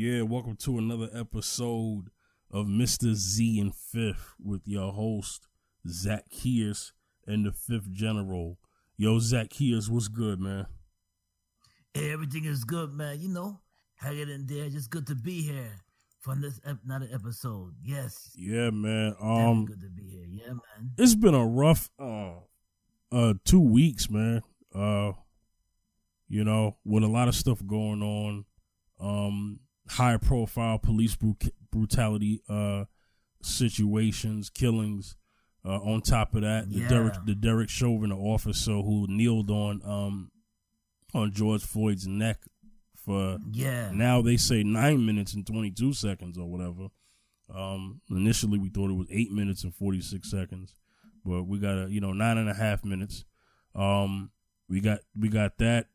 Yeah, welcome to another episode of Mr. Z and Fifth with your host, Zacchaeus and the Fifth General. Yo, Zacchaeus, what's good, man? Everything is good, man. You know, hanging in there. Just good to be here for this ep- another episode. Yes. Yeah, man. Um, good to be here. Yeah, man. it's been a rough uh uh two weeks, man. Uh, you know, with a lot of stuff going on. Um, high profile police bru- brutality uh situations, killings. Uh, on top of that, the Yeah. Derek the Derek Chauvin, the officer who kneeled on um on George Floyd's neck for Yeah. now they say nine minutes and twenty two seconds or whatever. Um, initially we thought it was eight minutes and forty six seconds, but we got a you know nine and a half minutes. Um, we got we got that.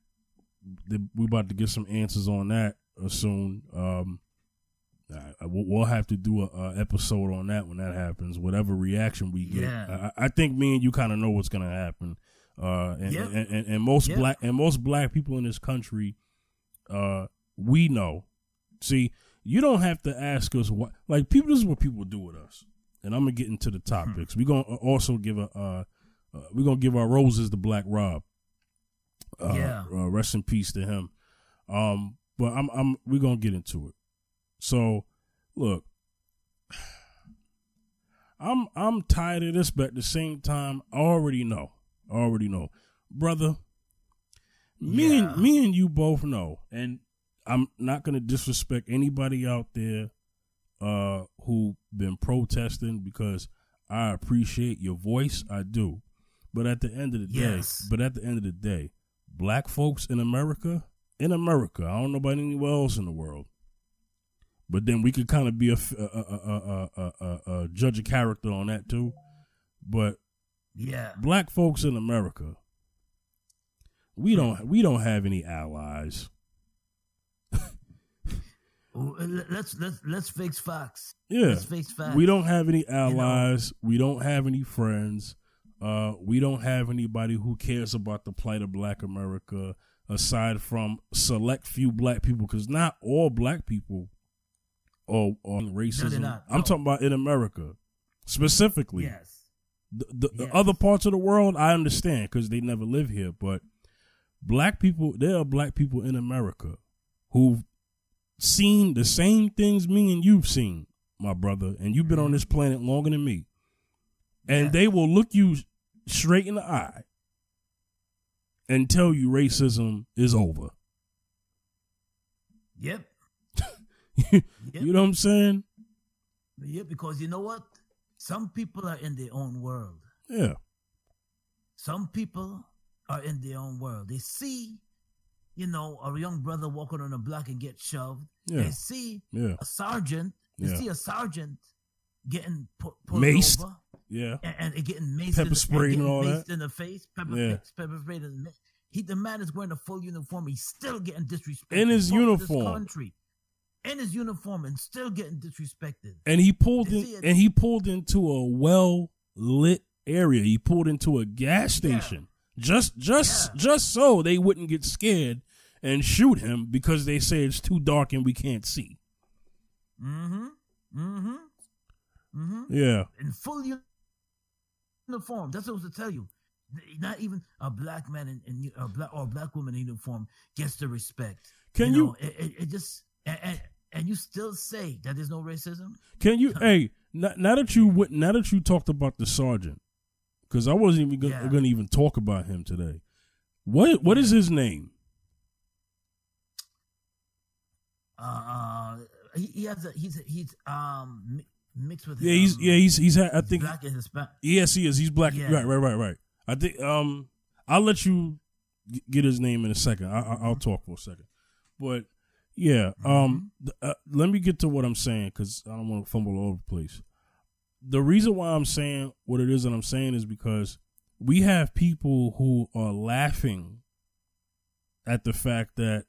The, we about to get some answers on that soon. Um, I, I- we'll have to do a, a episode on that when that happens. Whatever reaction we get, Yeah. I, I think me and you kind of know what's gonna happen. Uh, and, Yep. and, and, and most Yep. black and most black people in this country, uh, we know. See, you don't have to ask us what. Like people, this is what people do with us. And I'm gonna get into the topics. We're gonna also give a. Uh, uh, we're gonna give our roses to Black Rob. Uh, Yeah. Uh, rest in peace to him. Um, but I'm. I'm. We're gonna get into it. So, look. I'm I'm tired of this, but at the same time, I already know. I already know, brother. Me Yeah. and me and you both know, and I'm not gonna disrespect anybody out there uh who been protesting because I appreciate your voice, I do. But at the end of the Yes. day, but at the end of the day, black folks in America, in America, I don't know about anywhere else in the world. But then we could kind of be a, a, a, a, judge of character on that too. But Yeah. black folks in America, we don't we don't have any allies. Let- Let's let's let's fix Fox. Yeah, Let's face facts. we don't have any allies. We don't have any friends. Uh, we don't have anybody who cares about the plight of Black America aside from select few black people. Because not all black people are on racism. not. I'm No. talking about in America specifically. Yes. the, the, the other parts of the world I understand because they never live here, but black people, there are black people in America who've seen the same things me and you've seen, my brother, and you've been on mm-hmm. this planet longer than me, and Yes. they will look you straight in the eye and tell you racism is over. Yep. you know what I'm saying? Yep. Because you know what? Some people are in their own world. Yeah, Some people are in their own world. They see, you know, a young brother walking on a block and get shoved. Yeah. They see yeah, a sergeant. They Yeah. see a sergeant getting pu- pulled Maced. over yeah, and, and getting maced, Pepper in, sprayed and getting all maced that. in the face. Pepper, Yeah. pepper sprayed in the He, the man is wearing a full uniform. He's still getting disrespected In his uniform. Country, in his uniform, and still getting disrespected. and he pulled They in see and he pulled into a well lit area. He pulled into a gas Yeah. station just just Yeah. just so they wouldn't get scared and shoot him because they say it's too dark and we can't see. Mm-hmm. Mm-hmm. Mm-hmm. Yeah, in full uniform. That's what I was to tell you. Not even a black man in, in a black or a black woman in uniform gets the respect. Can know, It, it, it just and, and, you still say that there's no racism. can you? hey, now, now that you went, now that you talked about the sergeant, because I wasn't even gonna, Yeah. gonna even talk about him today. What what is his name? Uh, he, he has a he's he's um mixed with Yeah, he's um, yeah he's he's I think black and Hispanic. Yes, he is. He's black. Yeah. Right, right, right, right. I think. Um, I'll let you g- get his name in a second. I, I, I'll talk for a second. But yeah, um, th- uh, let me get to what I'm saying because I don't want to fumble all over the place. The reason why I'm saying what it is that I'm saying is because we have people who are laughing at the fact that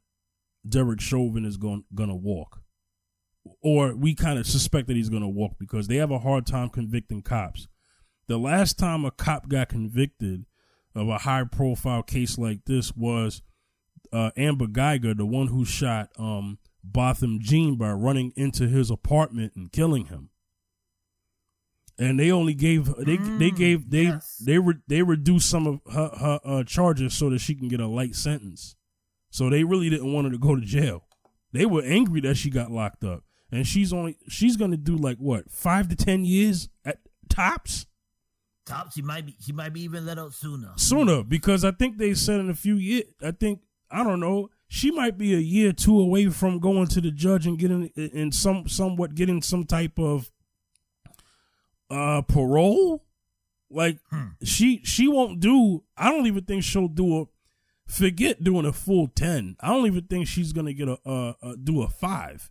Derek Chauvin is going gonna walk, or we kind of suspect that he's gonna walk because they have a hard time convicting cops. The last time a cop got convicted of a high profile case like this was uh, Amber Guyger, the one who shot um, Botham Jean by running into his apartment and killing him. And they only gave they Mm, they gave they yes. they re, they reduced some of her, her uh, charges so that she can get a light sentence. So they really didn't want her to go to jail. They were angry that she got locked up, and she's only she's gonna do like what five to ten years at tops Tops, she might be. She might be even let out sooner. sooner because I think they said in a few years. I think I don't know. She might be a year or two away from going to the judge and getting in some somewhat getting some type of uh parole. Like Hmm. she she won't do. I don't even think she'll do a. Forget doing a full ten. I don't even think she's gonna get a, uh a do a five.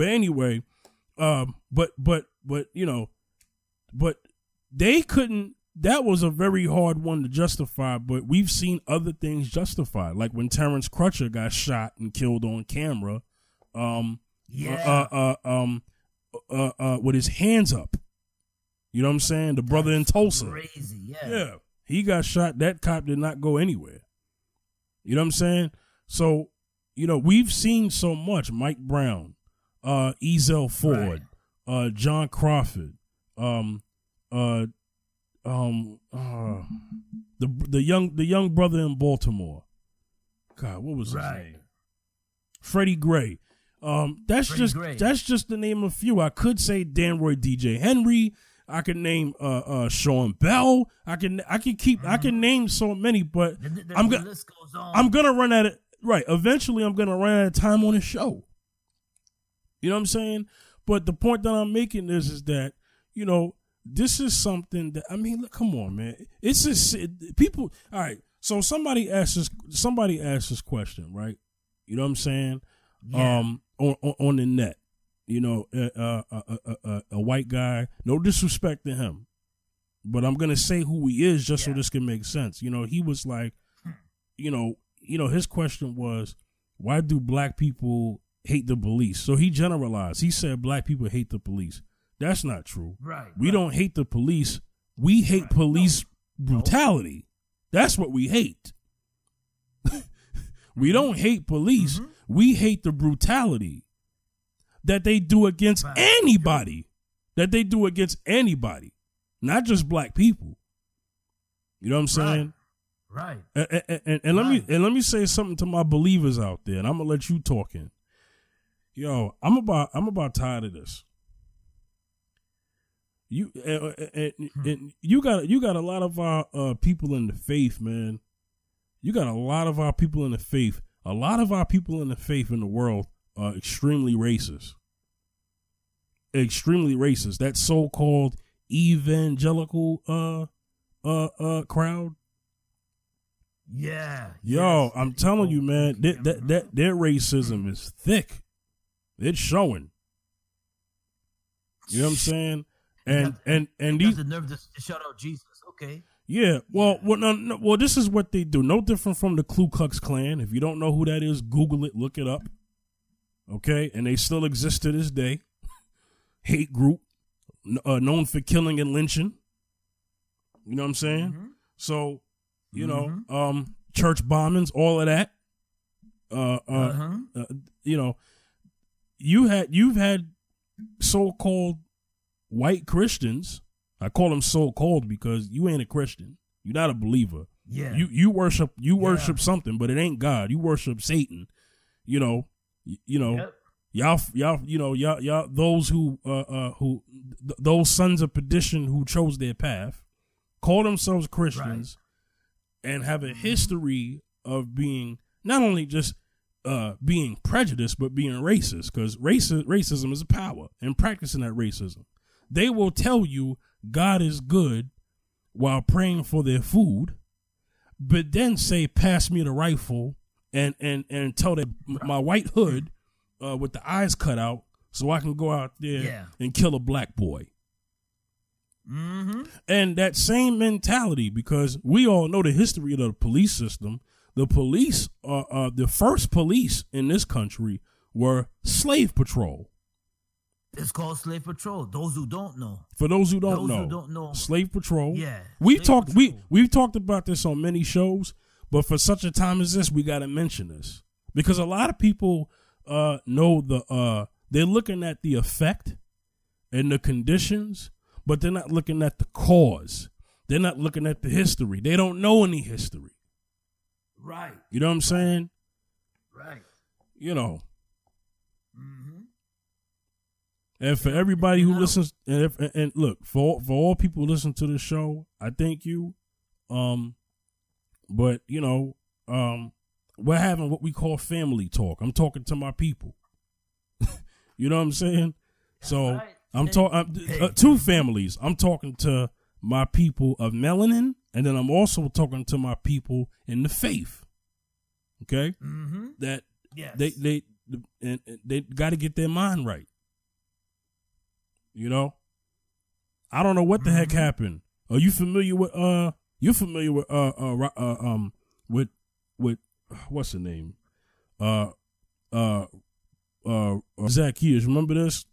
But anyway, um, but but but you know, but they couldn't. That was a very hard one to justify. But we've seen other things justified, like when Terrence Crutcher got shot and killed on camera. Um, Yeah. uh, uh, um, uh, uh, with his hands up. You know what I'm saying? The brother in Tulsa. Crazy. Yeah. Yeah. He got shot. That cop did not go anywhere. You know what I'm saying? So, you know, we've seen so much. Mike Brown, uh, Ezell Ford, uh, John Crawford, um, uh, um, uh, the the young the young brother in Baltimore. God, what was his Right. name? Freddie Gray. Um, that's Freddie just Gray. that's just the name of a few. I could say Dan Roy, DJ Henry. I could name uh, uh, Sean Bell. I can I can keep I can name so many, but The, the, I'm gonna list goes on. I'm gonna run out of right. Eventually, I'm gonna run out of time on the show. You know what I'm saying? But the point that I'm making is is that you know this is something that I mean, look, come on, man. It's just it- people. All right. So somebody asked this. Somebody asked this question, right? You know what I'm saying? Yeah. Um, on, on on the net. You know, uh, uh, uh, uh, uh, a white guy. No disrespect to him, but I'm gonna say who he is just so this can make sense. You know, he was like, you know, you know, his question was, why do black people hate the police? So he generalized. He said black people hate the police. That's not true. right. We right. don't hate the police. We hate Right. police brutality. That's what we hate. we don't hate police. Mhm. We hate the brutality that they do against Right. anybody. That they do against anybody, not just black people. You know what I'm saying? Right. And, and, and, and let me and let me say something to my believers out there, and I'm gonna let you talk in. Yo, I'm about I'm about tired of this. You and, and, Hmm. and you got you got a lot of our uh, people in the faith, man. You got a lot of our people in the faith. A lot of our people in the faith in the world are extremely racist. Extremely racist. That so-called evangelical uh uh uh crowd Yeah. Yo, yes. I'm telling you, man, that, that Mhm. that their racism is thick. It's showing. You know what I'm saying? And and and these the nerve to to shout out Jesus. Okay. yeah, well, well, no, no, well, this is what they do. No different from the Ku Klux Klan. If you don't know who that is, Google it, look it up. Okay, and they still exist to this day. Hate group, uh, known for killing and lynching. You know what I'm saying? Mhm. So, you Mhm. know, um, church bombings, all of that. Uh, uh, Uh-huh. uh, you know, you had you've had so-called white Christians. I call them so-called because you ain't a Christian. You're not a believer. Yeah. You you worship you Yeah. worship something, but it ain't God. You worship Satan. You know, y- you know, Yep. y'all y'all you know y'all y'all those who uh uh who th- those sons of perdition who chose their path call themselves Christians and have a history of being not only just uh being prejudiced but being racist because raci- racism is a power and practicing that racism they will tell you God is good while praying for their food but then say pass me the rifle and and and tell that my white hood uh, with the eyes cut out so I can go out there Yeah. and kill a black boy. Mm-hmm. And that same mentality, because we all know the history of the police system. The police, uh, uh, the first police in this country were slave patrol. It's called slave patrol. Those who don't know. For those who don't Those know, who don't know. slave patrol. Yeah, we've talked we we've talked about this on many shows, but for such a time as this, we got to mention this because a lot of people uh know the uh they're looking at the effect and the conditions, but they're not looking at the cause. They're not looking at the history. They don't know any history. Right. You know what I'm saying? Right. You know. Mm-hmm. And for everybody who listens, and, if, and- and look for for all people who listen to the show, I thank you. Um, but you know, um, we're having what we call family talk. I'm talking to my people. you know what I'm saying? So right. I'm talking uh, two families. I'm talking to my people of melanin, and then I'm also talking to my people in the faith. Okay, Mm-hmm. that Yes. they they and they got to get their mind right. You know, I don't know what the heck Mhm. happened. Are you familiar with uh? You're familiar with uh uh, uh um with with what's the name? Uh uh uh Zacchaeus. Remember this?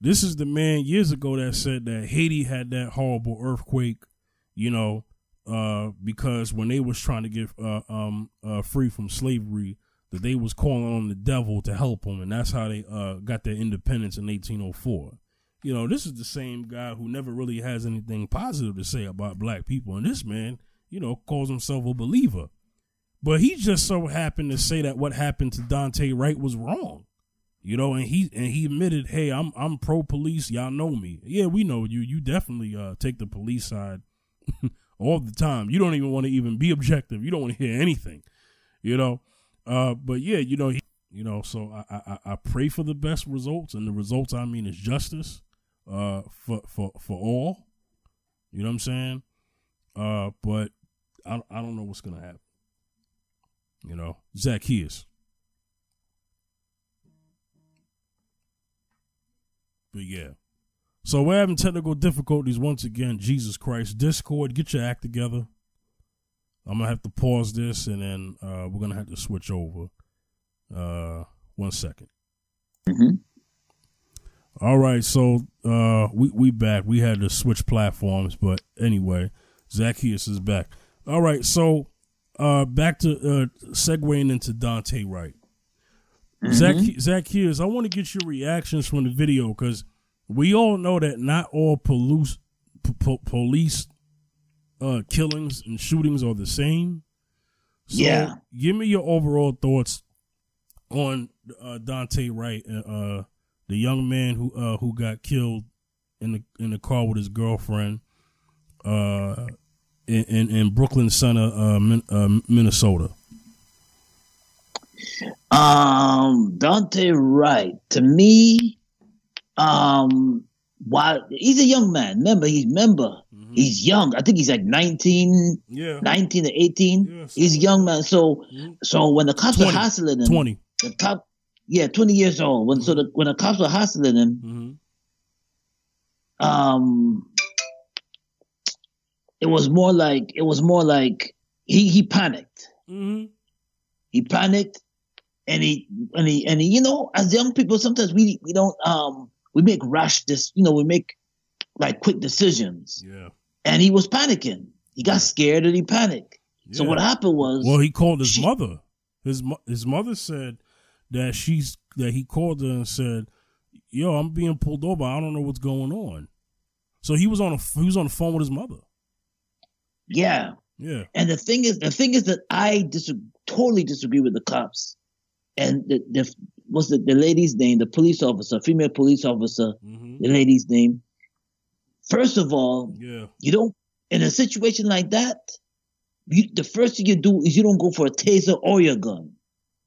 This is the man years ago that said that Haiti had that horrible earthquake. You know, uh, because when they was trying to get uh, um uh, free from slavery, that they was calling on the devil to help them, and that's how they uh got their independence in 1804. You know, this is the same guy who never really has anything positive to say about black people, and this man, you know, calls himself a believer. But he just so happened to say that what happened to Daunte Wright was wrong. You know, and he and he admitted, "Hey, I'm I'm pro police. Y'all know me. Yeah, we know you. You definitely uh, take the police side all the time. You don't even want to even be objective. You don't want to hear anything. You know, uh, but yeah, you know, he, you know. So I, I I pray for the best results, and the results I mean is justice uh, for for for all. You know what I'm saying? Uh, but I I don't know what's gonna happen. You know, Zacchaeus. But yeah. So we're having technical difficulties once again. Jesus Christ. Discord, get your act together. I'm gonna have to pause this and then uh, we're gonna have to switch over. Uh, one second. Mhm. All right, so uh, we we back. We had to switch platforms, but anyway, Zacchaeus is back. All right, so uh, back to uh, segueing into Daunte Wright. Zacche- Zacchaeus, I want to get your reactions from the video because we all know that not all police po- police uh, killings and shootings are the same. So Yeah. give me your overall thoughts on uh, Daunte Wright, uh, the young man who uh, who got killed in the in the car with his girlfriend, uh, in in, in Brooklyn Center, uh, Min- uh, Minnesota. Um, Daunte Wright, to me, um, while he's a young man, remember he's member, he's young. I think he's like 19, Yeah, 19 or 18. Yeah, he's a young man. So, Mhm. so when the cops 20, were hassling him, twenty. the cop, yeah, 20 years old. When, so the, when the cops were hassling him, hmm um, it was more like, it was more like he, he panicked. hmm he panicked and he and he and he, you know as young people sometimes we we don't um we make rash this you know we make like quick decisions Yeah. and he was panicking he got scared and he panicked so what happened was Well, he called his she- mother. His mo- his mother said that she's that he called her and said, "Yo, I'm being pulled over. I don't know what's going on." So he was on a he was on the phone with his mother. yeah Yeah. and the thing is the thing is that i dis- totally disagree with the cops and the, the what's the, the lady's name the police officer female police officer hmm the lady's name first of all Yeah. You don't in a situation like that. You, the first thing you do is you don't go for a taser or your gun.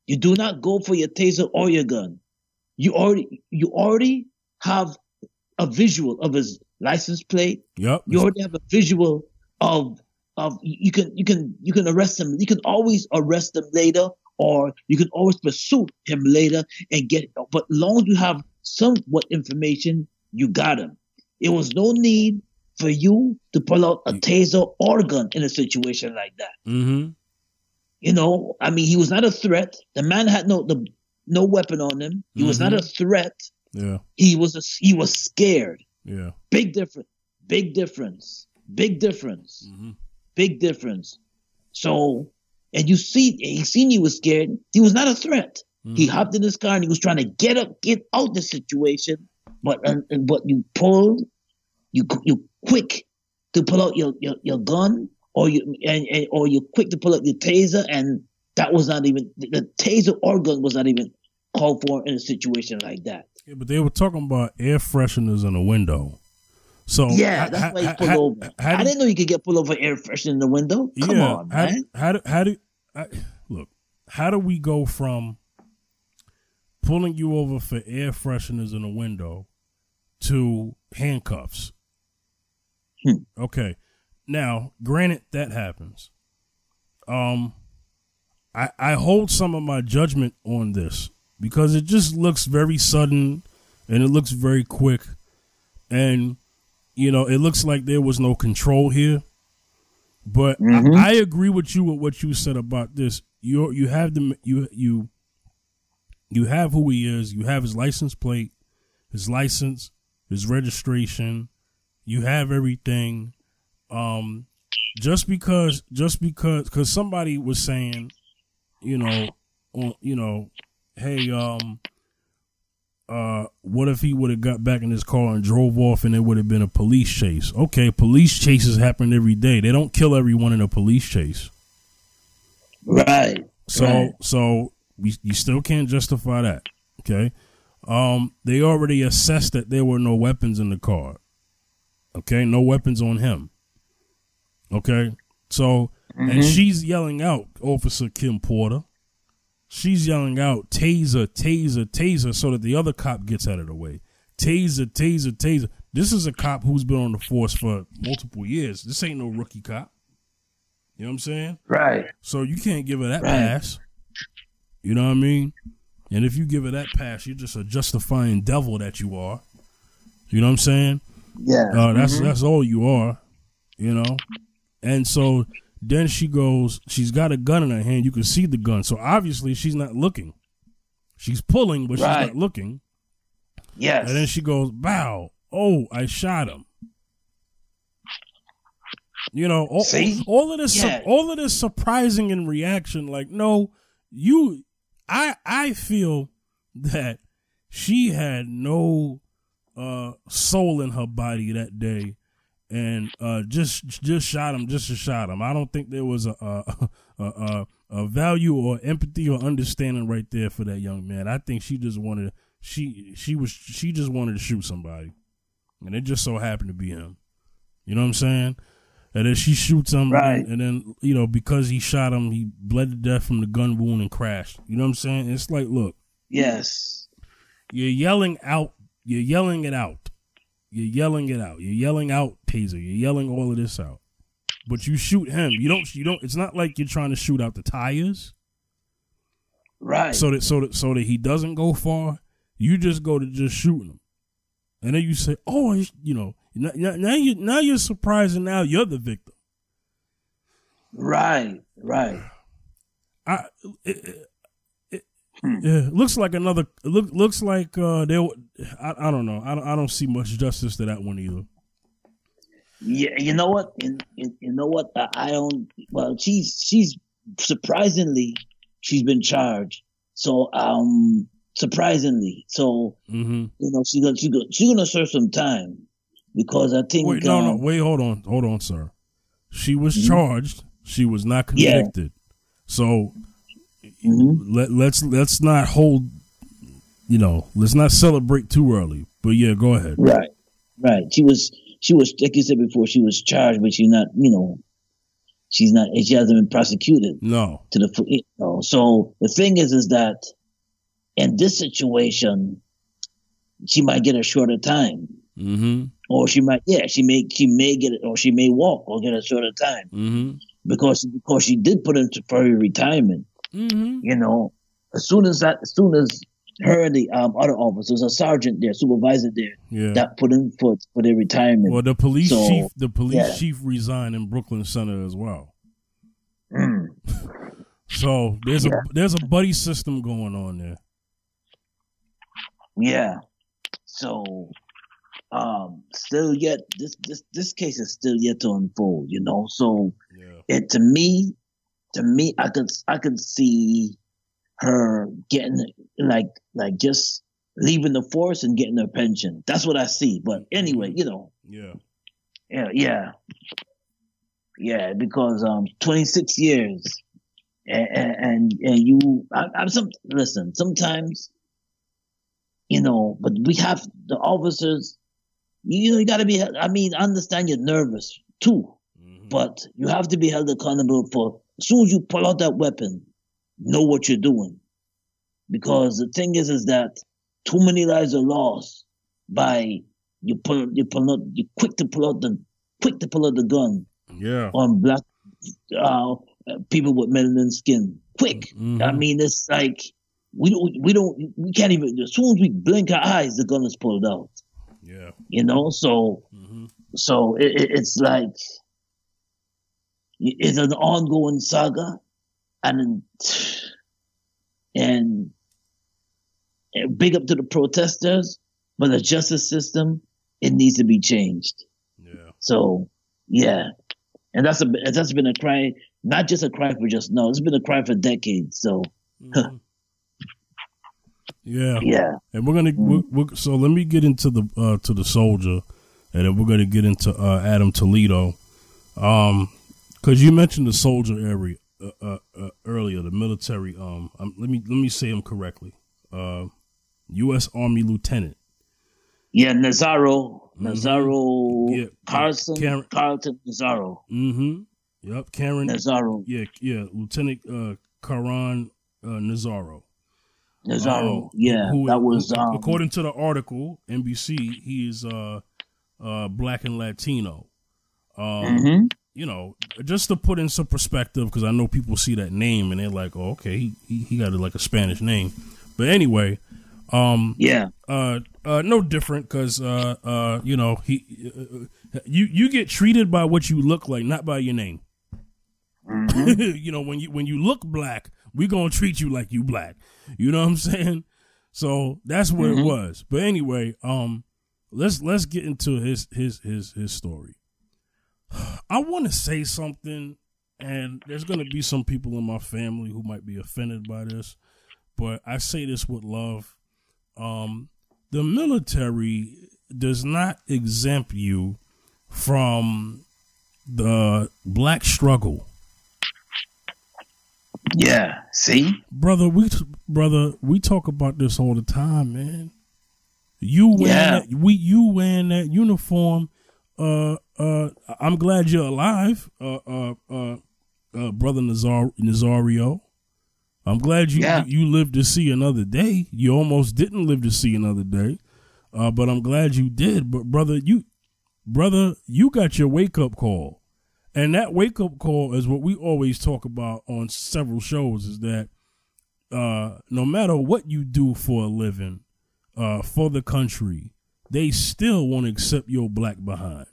You do not go for your taser or your gun. You already you already have a visual of his license plate. Yep. You already have a visual of of you can you can you can arrest him. You can always arrest him later, or you can always pursue him later and get. But long as you have somewhat information, you got him. It was no need for you to pull out a taser or gun in a situation like that. Mm-hmm. You know, I mean, he was not a threat. The man had no the no weapon on him. He was not a threat. Yeah. He was a, he was scared. Yeah. Big difference. Big difference. Big difference. hmm Big difference. So, and you see, he seen he was scared. He was not a threat. He hopped in his car and he was trying to get up, get out the situation, but uh, but you pulled, you you quick to pull out your your, your gun, or you and, and or you quick to pull out your taser, and that was not even the taser or gun was not even called for in a situation like that. Yeah, but they were talking about air fresheners in the window. So yeah, that's why you pulled how, over. how I didn't know you could get pulled over air freshener in the window. Come yeah, on, man. how how do I, look? How do we go from pulling you over for air fresheners in a window to handcuffs? Hmm. Okay, now granted that happens. Um, I I hold some of my judgment on this because it just looks very sudden and it looks very quick, and you know it looks like there was no control here. But Mhm. I, I agree with you with what you said about this. You you have the you you you have who he is. You have his license plate, his license, his registration. You have everything. Um, just because just because because somebody was saying, you know, on you know, hey, um, uh, what if he would have got back in his car and drove off and it would have been a police chase? Okay, police chases happen every day. They don't kill everyone in a police chase. Right. So Right. so we you still can't justify that. Okay. Um they already assessed that there were no weapons in the car. Okay, no weapons on him. Okay. So and she's yelling out Officer Kim Potter. She's yelling out taser, taser, taser so that the other cop gets out of the way. Taser, taser, taser. This is a cop who's been on the force for multiple years. This ain't no rookie cop. You know what I'm saying? Right. So you can't give her that Right. pass. You know what I mean? And if you give her that pass, you're just a justifying devil that you are. You know what I'm saying? Yeah. Uh, that's Mhm. that's all you are. You know? And so then she goes, she's got a gun in her hand. You can see the gun. So obviously she's not looking. She's pulling, but she's not looking. yes. And then she goes, "Bow! Oh, I shot him." You know, all, See? all of this, Yeah. all of this surprising in reaction. Like, no, you, I, I feel that she had no uh soul in her body that day, and uh just just shot him, just to shot him. I don't think there was a a, a, a, a value or empathy or understanding right there for that young man. I think she just wanted she she was she just wanted to shoot somebody, and it just so happened to be him. You know what I'm saying? And then she shoots him, Right. and, and then you know because he shot him, he bled to death from the gun wound and crashed. You know what I'm saying? It's like, look, yes. you're yelling out, you're yelling it out, you're yelling it out, you're yelling out taser, you're yelling all of this out, but you shoot him. You don't, you don't. It's not like you're trying to shoot out the tires Right. so that so that so that he doesn't go far. You just go to just shooting him, and then you say, "Oh, you know." Now, now you now you're surprising. now you're the victim. right. Right. I it, it, Hmm. yeah, looks like another look looks like uh they I, I don't know I don't, I don't see much justice to that one either. Yeah. You know what? You, you, know what? I, I don't. Well, she's she's surprisingly she's been charged. So um surprisingly, so hmm you know she's gonna she's gonna she's gonna serve some time because I think Wait, no, no, um, wait, hold on, hold on, sir. She was Mhm. charged. She was not Yeah. convicted. So mhm. let let's let's not hold. You know, let's not celebrate too early. But yeah, go ahead. Right, right. She was, she was, like you said before, she was charged, but she's not, you know, she's not, she hasn't been prosecuted No. to the, you know. So the thing is, is that in this situation, she might get a shorter time, Mm-hmm. or she might, yeah, she may, she may get it, or she may walk or get a shorter time Mm-hmm. because because she did put into temporary retirement. Mm-hmm. You know, as soon as that, as soon as her and the um, other officers, a sergeant there, supervisor there, Yeah. that put in for for their retirement. well, the police So, chief, the police yeah. chief resigned in Brooklyn Center as well. Mm. So there's Yeah. a there's a buddy system going on there. Yeah. So, um, still yet this this this case is still yet to unfold. You know, so Yeah. it to me, to me, I could I could see her getting like like just leaving the force and getting her pension. That's what I see. But anyway, you know, Yeah. yeah, yeah, yeah, because um, 26 years, and and, and you, I, I'm some listen. Sometimes, you know, but we have the officers. You know, you got to be. I mean, understand you're nervous too, Mhm. but you have to be held accountable for. As soon as you pull out that weapon, know what you're doing, because the thing is, is that too many lives are lost by you pull you pull out you quick to pull out the quick to pull out the gun yeah. on black uh, people with melanin skin. Quick. Mhm. I mean, it's like we don't we don't we can't even. As soon as we blink our eyes, the gun is pulled out. Yeah. You know, so hmm so it, it's like it's an ongoing saga, and and, and big up to the protesters, but the justice system it needs to be changed. Yeah. So yeah, and that's a that's been a cry, not just a cry for just no, it's been a cry for decades. So Mhm. yeah. yeah, And we're gonna we're, we're, so let me get into the uh, to the soldier, and then we're gonna get into uh, Adam Toledo, um, because you mentioned the soldier area uh, uh, uh, earlier, the military. Um, um, let me let me say them correctly. Uh, U.S. Army Lieutenant. yeah, Nazaro, Nazaro, Mm-hmm. Yeah, Carlson, Karen- Carlton, Nazaro, Mm-hmm. Yep. Karen. Nazaro, Yeah. Yeah. Lieutenant uh, Caron uh, Nazaro. Nazaro. Um, yeah, who- that was who- um, according to the article, NBC. He is uh, uh, black and Latino. Um, mhm. You know, just to put in some perspective, because I know people see that name and they're like, "Oh, okay, he he, got like a Spanish name." But anyway, um, yeah, uh, uh, no different because uh, uh, you know, he, uh, you you get treated by what you look like, not by your name. mhm. you know, when you when you look black, we gonna treat you like you black. You know what I'm saying? So that's what it Mhm. was. But anyway, um, let's let's get into his his his his story. I want to say something, and there's gonna be some people in my family who might be offended by this, but I say this with love. Um, the military does not exempt you from the black struggle. yeah. See, brother we brother we talk about this all the time man you wearing Yeah. that, we you wearing that uniform uh uh i'm glad you're alive uh uh uh, uh brother Nazar- nazario. I'm glad you Yeah. you lived to see another day. You almost didn't live to see another day uh but i'm glad you did. But brother you brother you got your wake up call. And that wake up call is what we always talk about on several shows is that uh, no matter what you do for a living uh, for the country, they still won't accept your black behind.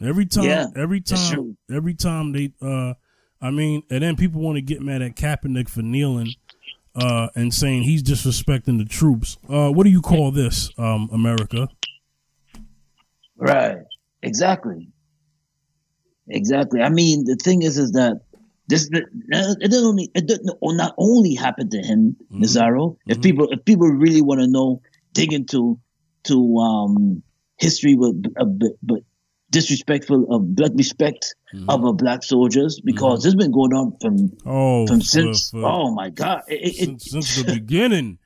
every time, Yeah, every time, every time they, uh, I mean, and then people want to get mad at Kaepernick for kneeling uh, and saying he's disrespecting the troops. Uh, what do you call this, um, America? right? Exactly. Exactly. I mean, the thing is, is that this it doesn't only it doesn't not only happen to him. Nazaro. If Mhm. people if people really want to know, dig into to um history with a bit, but disrespectful of black respect Mhm. of a black soldiers because it's been going on from Oh, from for- since for- oh my god it, it, since, since the beginning.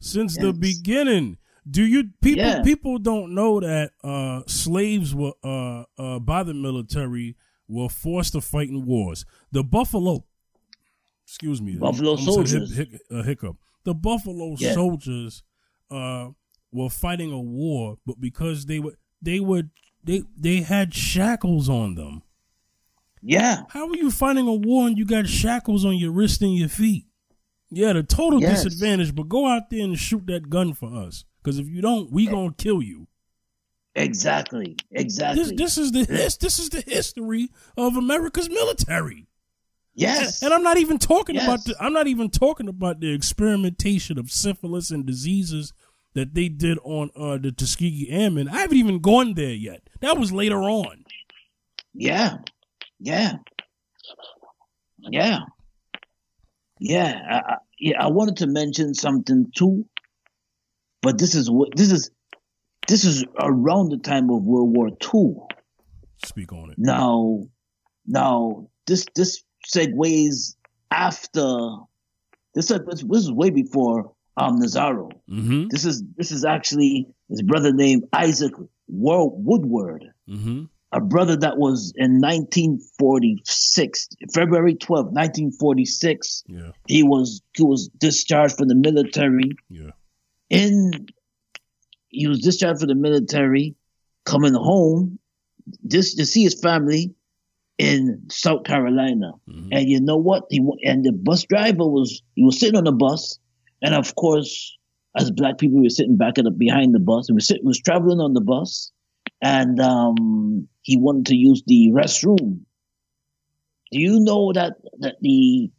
Since the beginning. Do you people Yeah. people don't know that uh, slaves were uh, uh, by the military were forced to fight in wars. The Buffalo, excuse me, Buffalo I almost said Soldiers. hic- hic- hiccup. The Buffalo Yeah. soldiers uh, were fighting a war, but because they were they were they they had shackles on them. yeah How are you fighting a war and you got shackles on your wrist and your feet? Yeah, the total Yes. disadvantage, but go out there and shoot that gun for us. Because if you don't, we gonna kill you. exactly exactly This this is the this, this is the history of America's military. Yes And I'm not even talking Yes. about the I'm not even talking about the experimentation of syphilis and diseases that they did on uh, the Tuskegee Airmen. I haven't even gone there yet. That was later on. yeah yeah yeah Yeah, I, I, yeah. I wanted to mention something too, but this is what this is. This is around the time of World War II. Speak on it. Now, now this this segues after this. is- This is way before um Nazaro. Mm-hmm. This is this is actually his brother named Isaac Wo- Woodward, Mm-hmm. a brother that was in 1946, February 12, 1946. Yeah. He was he was discharged from the military. Yeah. In he was discharged from the military, coming home, this to see his family in South Carolina. Mhm. And you know what? He and the bus driver was he was sitting on the bus, and of course, as black people, we were sitting back at the behind the bus. He was sitting, was traveling on the bus, and um, he wanted to use the restroom. Do you know that that the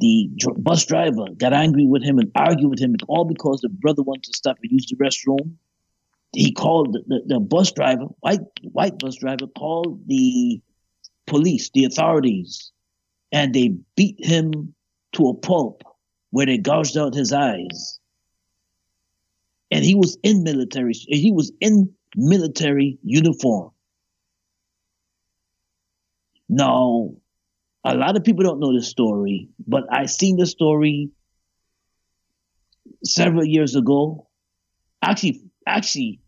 the bus driver got angry with him and argued with him all because the brother wanted to stop and use the restroom? He called the, the, the bus driver, white white bus driver, called the police, the authorities, and they beat him to a pulp where they gouged out his eyes. And he was in military, he was in military uniform. Now, a lot of people don't know this story, but I seen this story several years ago. Actually, actually,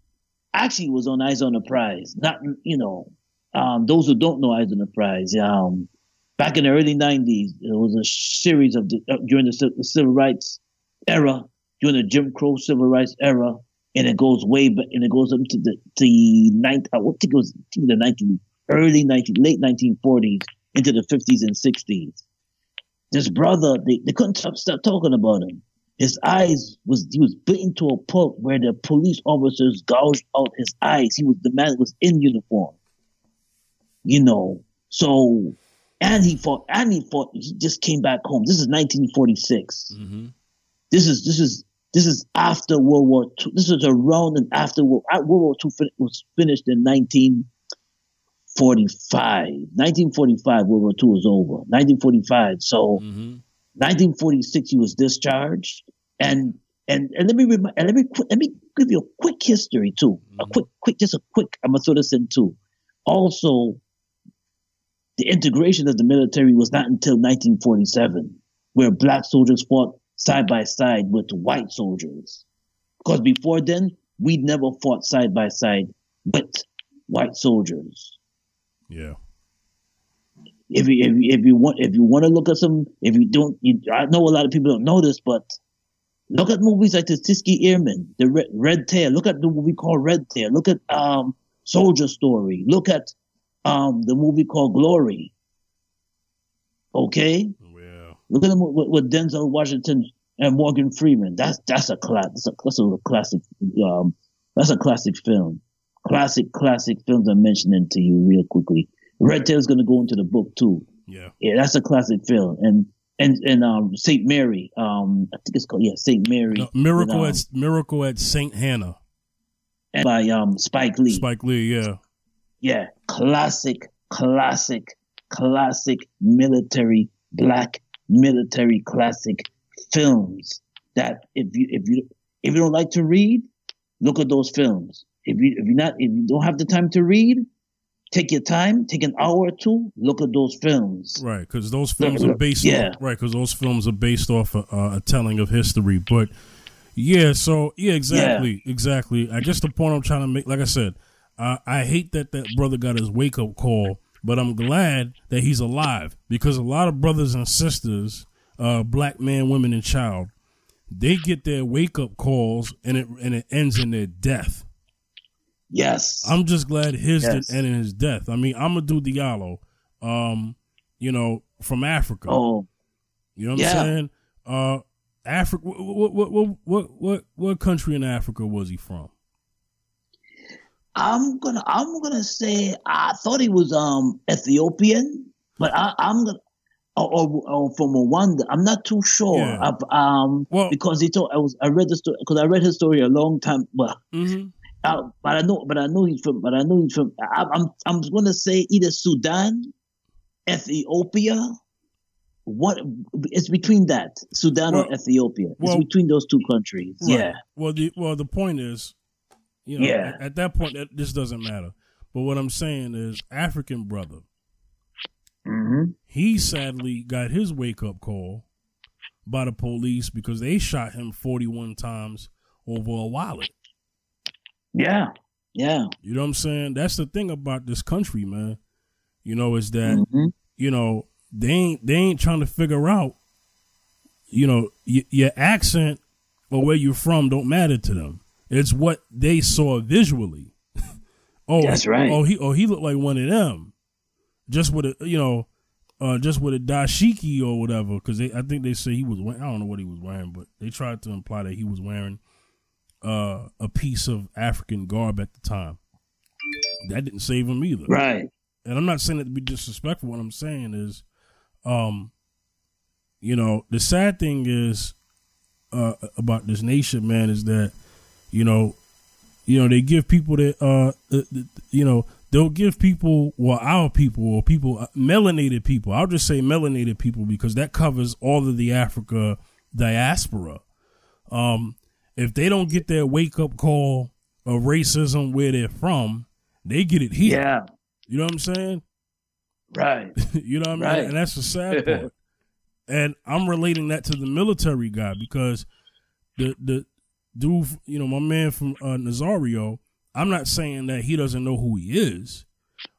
actually was on Eyes on the Prize. Not, you know, um, those who don't know Eyes on the Prize, um, back in the early 90s, there was a series of the, uh, during the, the civil rights era, during the Jim Crow civil rights era, and it goes way back, and it goes up to the the ninth. I would think it was I think the 19 early 19 late 1940s into the 50s and 60s. This brother, they, they couldn't stop, stop talking about him. His eyes was he was beaten to a pulp where the police officers gouged out his eyes. He was the man was in uniform. You know, so and he fought and he fought. He just came back home. This is 1946. Mm-hmm. This is this is this is after World War II. This is around and after World, uh, World War II fin- was finished in 1945. 1945, World War II was over. 1945. So Mm-hmm. 1946, he was discharged. And and and let me remind, and let me let me give you a quick history too. A Mhm. quick quick just a quick. I'm gonna throw this in too. Also, the integration of the military was not until 1947, where black soldiers fought side by side with white soldiers. Because before then, we'd never fought side by side with white soldiers Yeah. if you if you, if you want if you want to look at some if you don't you, I know a lot of people don't know this but look at movies like the Tuskegee Airmen the Red, Red Tail look at the movie called Red Tail look at um Soldier Story look at um the movie called Glory okay Yeah. look at them with, with Denzel Washington and Morgan Freeman that's that's a class that's a, that's a classic um that's a classic film classic classic films I'm mentioning to you real quickly Red Tail is going to go into the book too Yeah. yeah, that's a classic film. And and and um Saint Mary, um I think it's called yeah Saint Mary. No, Miracle with, um, at Miracle at Saint Hannah. and by um Spike Lee. Spike Lee. Yeah. Yeah, classic, classic, classic military black military classic films. That if you if you if you don't like to read, look at those films. If you if you not if you don't have the time to read, take your time, take an hour or two, look at those films. Right, because those films are based. Yeah. Off, right, because those films are based off a, uh, a telling of history. But yeah, so yeah, exactly, exactly. I guess the point I'm trying to make, like I said, uh, I hate that that brother got his wake up call, but I'm glad that he's alive because a lot of brothers and sisters, uh, black man, women, and child, they get their wake up calls and it and it ends in their death. Yes. I'm just glad his Yes. didn't end in his death. I mean, Amadou Diallo, um, you know, from Africa. oh, You know what Yeah. I'm saying? Uh, Africa. What, what what what what what country in Africa was he from? I'm gonna I'm gonna say I thought he was um Ethiopian, but I, I'm gonna or, or, or from Rwanda. I'm not too sure. Yeah. Of, um, Well- because he told I was I read the story because I read his story a long time. Well, Mm-hmm. uh, but I know but I know he's from but I know he's from. I, I'm I'm gonna say either Sudan, Ethiopia, what it's between that Sudan Well- or Ethiopia. well- it's between those two countries. Right. Yeah. Well, the well the point is, you know, Yeah. at, at that point, that, this doesn't matter. But what I'm saying is, African brother, hmm he sadly got his wake up call by the police because they shot him 41 times over a wallet. Yeah. Yeah. You know what I'm saying? That's the thing about this country, man. You know, is that hmm you know they ain't they ain't trying to figure out, you know, y- your accent or where you're from don't matter to them. It's what they saw visually. oh, That's right. Oh, he oh he looked like one of them, just with a you know, uh, just with a dashiki or whatever. Because they I think they say he was wearing, I don't know what he was wearing, but they tried to imply that he was wearing uh, a piece of African garb at the time. That didn't save him either Right. and I'm not saying it to be disrespectful. What I'm saying is, um, you know, the sad thing is uh, about this nation, man, is that you know, you know, they give people that, uh, you know, they'll give people, well, our people or people, uh, melanated people. I'll just say melanated people because that covers all of the Africa diaspora. Um, if they don't get their wake up call of racism where they're from, they get it here. Yeah. You know what I'm saying? Right. you know what I mean? Right. And that's the sad part. And I'm relating that to the military guy because the the dude, you know, my man from uh, Nazario, I'm not saying that he doesn't know who he is,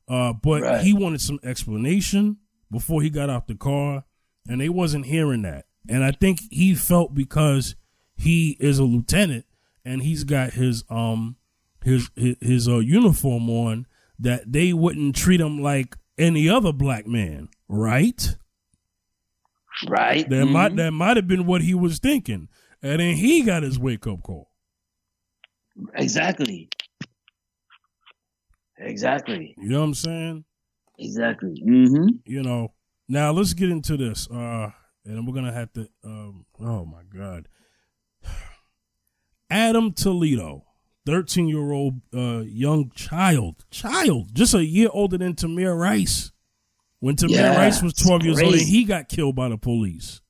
uh, but Right. he wanted some explanation before he got out the car, and they wasn't hearing that. And I think he felt because he is a lieutenant and he's got his um his his, his uh, uniform on that they wouldn't treat him like any other black man, right? Right. That might Mhm. that might have been what he was thinking, and then he got his wake up call. Exactly. Exactly. You know what I'm saying? Exactly. hmm You know. Now let's get into this, uh, and we're gonna have to. Um, oh my God, Adam Toledo, thirteen year old uh, young child, child, just a year older than Tamir Rice. When Tamir Yeah, Rice was twelve years old, and he got killed by the police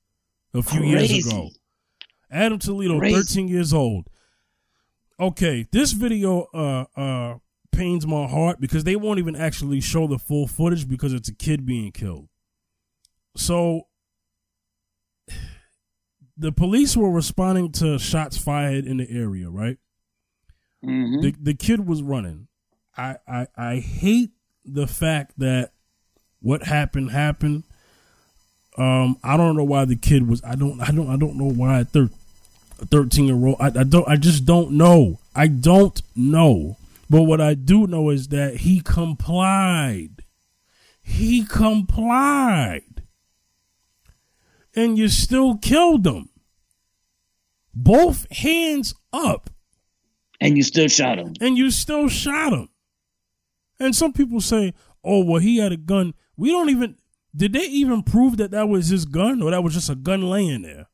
a few years ago. Adam Toledo, Crazy. 13 years old. Okay, this video uh uh pains my heart because they won't even actually show the full footage because it's a kid being killed. So the police were responding to shots fired in the area, right? hmm The the kid was running. I I I hate the fact that what happened happened. Um, I don't know why the kid was. I don't. I don't. I don't know why thir- a thirteen year old. I, I don't. I just don't know. I don't know. But what I do know is that he complied. He complied, and you still killed him. Both hands up And you still shot him. and you still shot him. And some people say, "Oh, well, he had a gun." We don't even. Did they even prove that that was his gun, or that was just a gun laying there?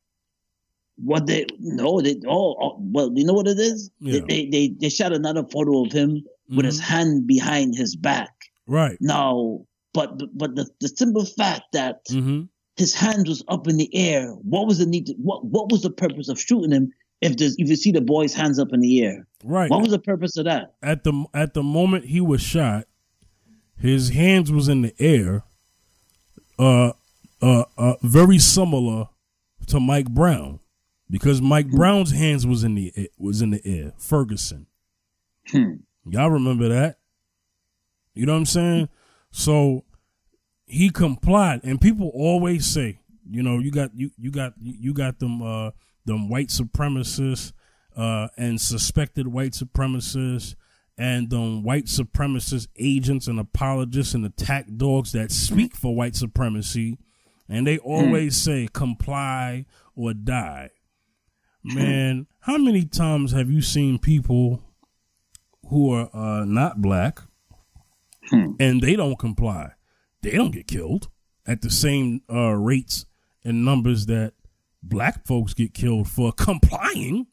What they no, they oh, oh well, you know what it is? Yeah. They, they they shot another photo of him with his Mhm. hand behind his back. Right. Now, but but the the simple fact that Mm-hmm. his hand was up in the air, what was the need? To, what what was the purpose of shooting him? If there's if you see the boy's hands up in the air, Right. what was the purpose of that? at the at the moment he was shot, his hands was in the air. Uh, uh, uh, very similar to Mike Brown, because Mike Brown's hands was in the air, was in the air. Ferguson. Hmm. Y'all remember that? You know what I'm saying? So he complied, and people always say, you know, you got you you got you got them uh them white supremacists uh and suspected white supremacists and them white supremacist agents and apologists and attack dogs that speak for white supremacy, and they always say comply or die. Man, how many times have you seen people who are uh, not black Hmm. and they don't comply? They don't get killed at the same uh, rates and numbers that black folks get killed for complying.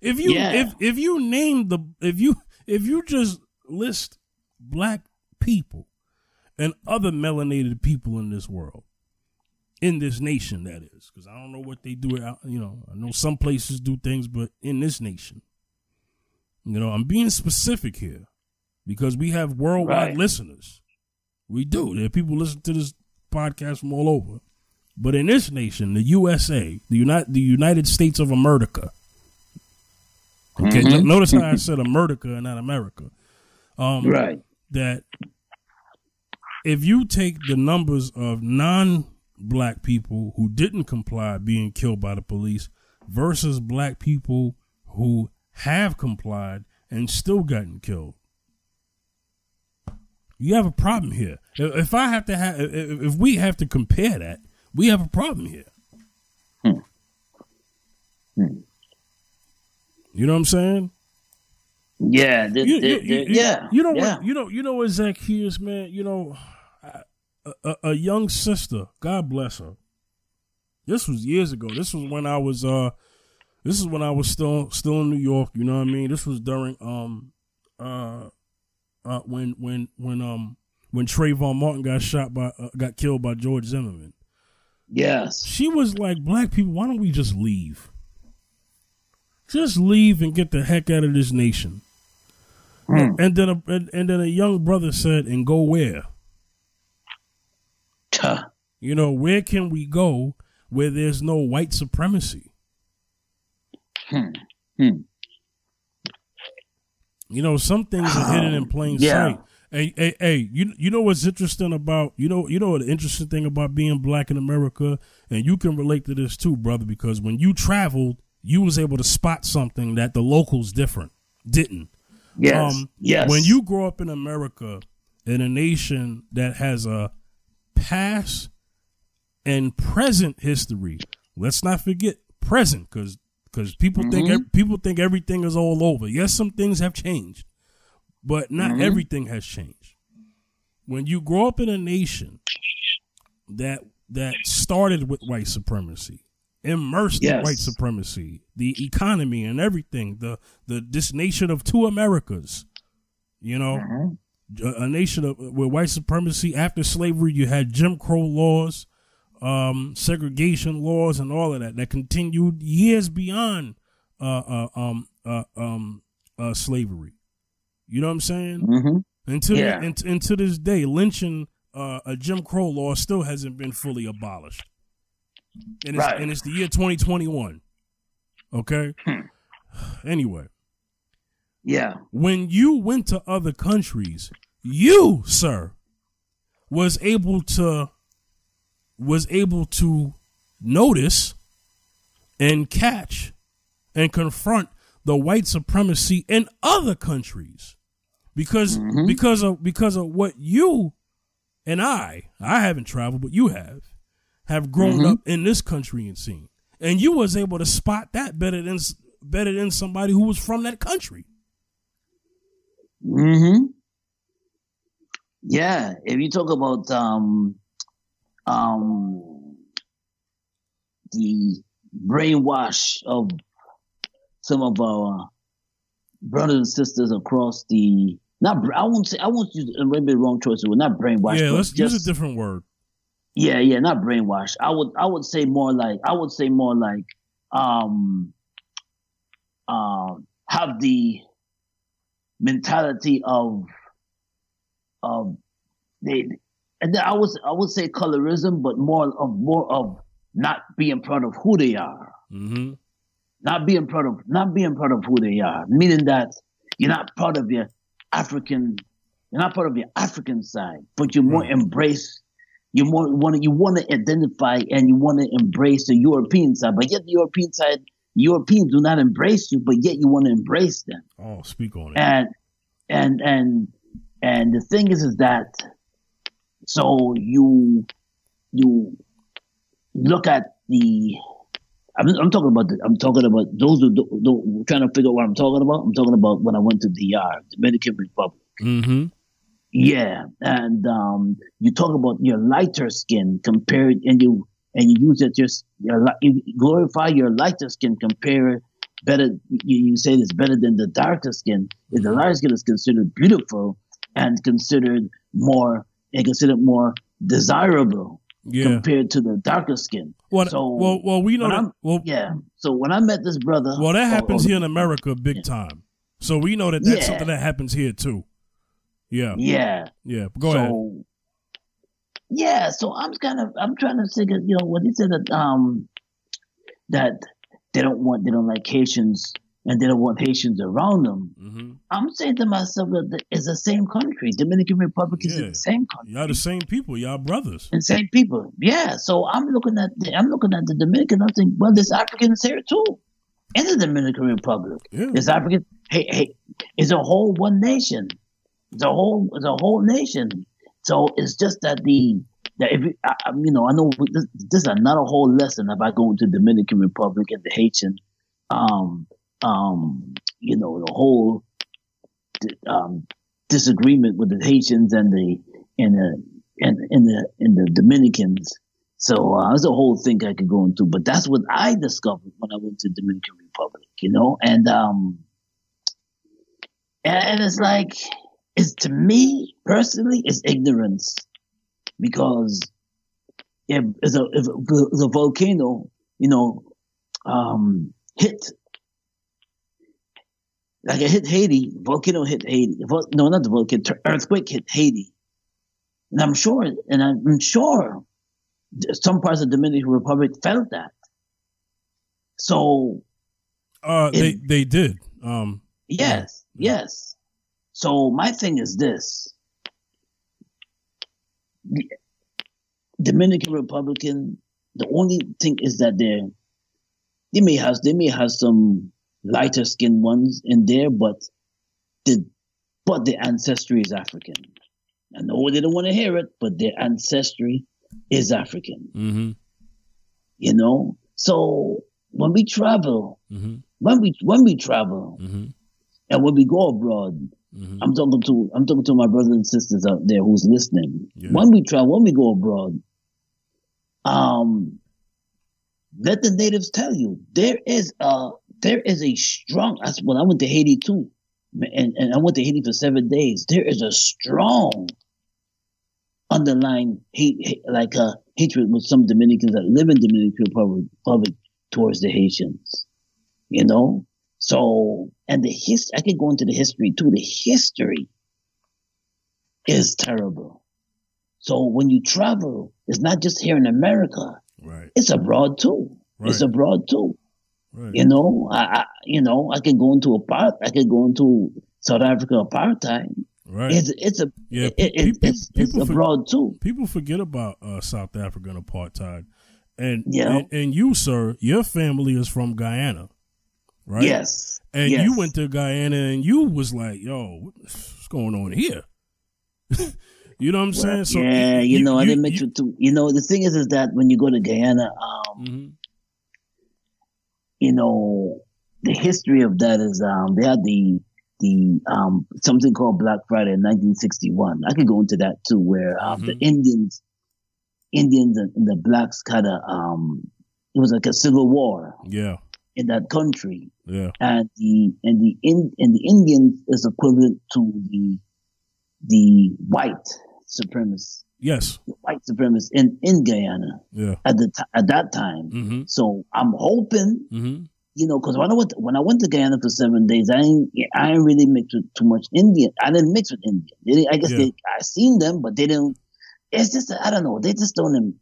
If you Yeah. if if you name the if you if you just list black people and other melanated people in this world, in this nation. That is because I don't know what they do. Out, you know, I know some places do things, but in this nation, you know, I'm being specific here because we have worldwide Right. listeners. We do. There are people listen to this podcast from all over. But in this nation, the USA, the United the United States of America. Okay, Mhm. notice how I said America and not America. Um, Right. that if you take the numbers of non black people who didn't comply being killed by the police versus black people who have complied and still gotten killed. You have a problem here. If I have to have, if we have to compare that, we have a problem here. Hmm. Hmm. You know what I'm saying? Yeah. the- You, the- you, the- you, yeah. You know yeah. what? You know. You know what Zacchaeus, man. You know, a, a, a young sister. God bless her. This was years ago. This was when I was. uh This is when I was still still in New York. You know what I mean? This was during um uh uh when when when um when Trayvon Martin got shot by uh, got killed by George Zimmerman. Yes. She was like, "Black people, why don't we just leave? Just leave and get the heck out of this nation." Hmm. And then a and, and then a young brother said, "And go where? You know, where can we go where there's no white supremacy? Hmm. Hmm. You know, some things are hidden in plain Yeah. sight. Hey, hey, hey! You you know what's interesting about you know you know the interesting thing about being black in America, and you can relate to this too, brother, because when you traveled, you was able to spot something that the locals different didn't. Yes. Um, yes. When you grow up in America, in a nation that has a past and present history, let's not forget present, because because people think Mhm. ev- people think everything is all over. Yes, some things have changed, but not Mhm. everything has changed. When you grow up in a nation that that started with white supremacy, immersed in white supremacy, the economy and everything, the the this nation of two Americas, you know, Mhm. A, nation of with white supremacy after slavery, you had Jim Crow laws, um, segregation laws, and all of that that continued years beyond uh, uh, um, uh, um, uh, slavery. You know what I'm saying? Mhm. Until Yeah. and, and to this day, lynching uh, a Jim Crow law still hasn't been fully abolished, and it's, Right. and it's the year 2021. Okay. Hmm. Anyway, Yeah. when you went to other countries, you, sir, was able to was able to notice and catch and confront the white supremacy in other countries because Mhm. because of because of what you and I I haven't traveled but you have have grown Mhm. up in this country and seen and you was able to spot that better than better than somebody who was from that country hmm Yeah, if you talk about um, um, the brainwash of some of our brothers and sisters across the not I won't say I won't use maybe the wrong choice but not brainwash. yeah let's just, use a different word yeah, yeah, not brainwash. I would I would say more like I would say more like um um have the mentality of of they and I was I would say colorism, but more of more of not being proud of who they are. mm-hmm. Not being proud of not being proud of who they are. Meaning that you're not proud of your African you're not proud of your African side, but you more Right. embrace you more want to you want to identify and you want to embrace the European side, but yet the European side Europeans do not embrace you, but yet you want to embrace them. oh speak on it And and and and the thing is is that so you you look at the I'm, I'm talking about the, I'm talking about those who do, do, trying to figure out what I'm talking about. I'm talking about when I went to DR, Dominican Republic. mm-hmm. Yeah, and um, you talk about your lighter skin compared, and you and you use it just your you glorify your lighter skin compare better. You, you say it's better than the darker skin. If the lighter skin is considered beautiful and considered more and considered more desirable Yeah. compared to the darker skin. Well, So, well, well, we know when that. Well, Yeah. So when I met this brother, well, that happens oh, here in America big time. So we know that that's Yeah. something that happens here too. Yeah, yeah. Yeah. Go so, ahead. Yeah, so I'm kind of I'm trying to figure, you know, when he said that um that they don't want they don't like Haitians and they don't want Haitians around them. hmm I'm saying to myself that it's the same country. Dominican Republic is Yeah. the same country. Y'all the same people. Y'all brothers. And same people. Yeah. So I'm looking at the, I'm looking at the Dominican, I'm thinking, well, there's Africans here too. In the Dominican Republic. Yeah. There's African hey hey it's a whole one nation. It's a whole it's a whole nation. So it's just that the that if I- you know I know this, this is another whole lesson about going to Dominican Republic and the Haitian um um you know the whole um disagreement with the Haitians and the and the and, and the and the Dominicans. So uh, there's a whole thing I could go into, but that's what I discovered when I went to the Dominican Republic, you know, and um, and, and it's like it's to me personally, it's ignorance because if if a, if a volcano, you know, um, hit like it hit Haiti, volcano hit Haiti. Vol- No, not the volcano, earthquake hit Haiti, and I'm sure, and I'm sure some parts of the Dominican Republic felt that. So Uh, they It- they did. Um, yes, yes. So my thing is this: the Dominican Republican. The only thing is that they they may have they may have some lighter skinned ones in there, but the but the ancestry is African. I know they don't want to hear it, but their ancestry is African. hmm You know, so when we travel, hmm when we when we travel, hmm and when we go abroad, hmm I'm talking to I'm talking to my brothers and sisters out there who's listening. Yeah. When we travel, when we go abroad, um, let the natives tell you there is a there is a strong. That's when I went to Haiti too, and and I went to Haiti for seven days. There is a strong underlying hate, hate like a hatred with some Dominicans that live in Dominican Republic, Republic towards the Haitians. You know, so and the his I could go into the history too. The history is terrible. So when you travel, it's not just here in America; Right. it's abroad too. Right. It's abroad too. Right. You know, I, I you know I could go into apart. I could go into South Africa apartheid. Right. It's it's a Yeah, it, it, pe- pe- it's, it's people for- abroad too. people forget about uh, South African apartheid, and, Yeah. and and you, sir, your family is from Guyana, right? Yes, And yes. you went to Guyana, and you was like, "Yo, what's going on here?" you know what I'm saying? So yeah, you, know, I didn't mix with too. You know, the thing is, is that when you go to Guyana, um, hmm you know, the history of that is um, they had the the um, something called Black Friday in 1961. I could go into that too, where um, the Mhm. Indians, Indians and, and the blacks kind of um, it was like a civil war Yeah, in that country, yeah, and the and the in and the Indians is equivalent to the the white supremacists, yes, white supremacists in in Guyana yeah, at the t- at that time. hmm So I'm hoping hmm you know, because when I went when I went to Guyana for seven days, I didn't I didn't really mix with too much Indian. I didn't mix with Indian. I guess Yeah. they I seen them, but they didn't. It's just I don't know. They just don't.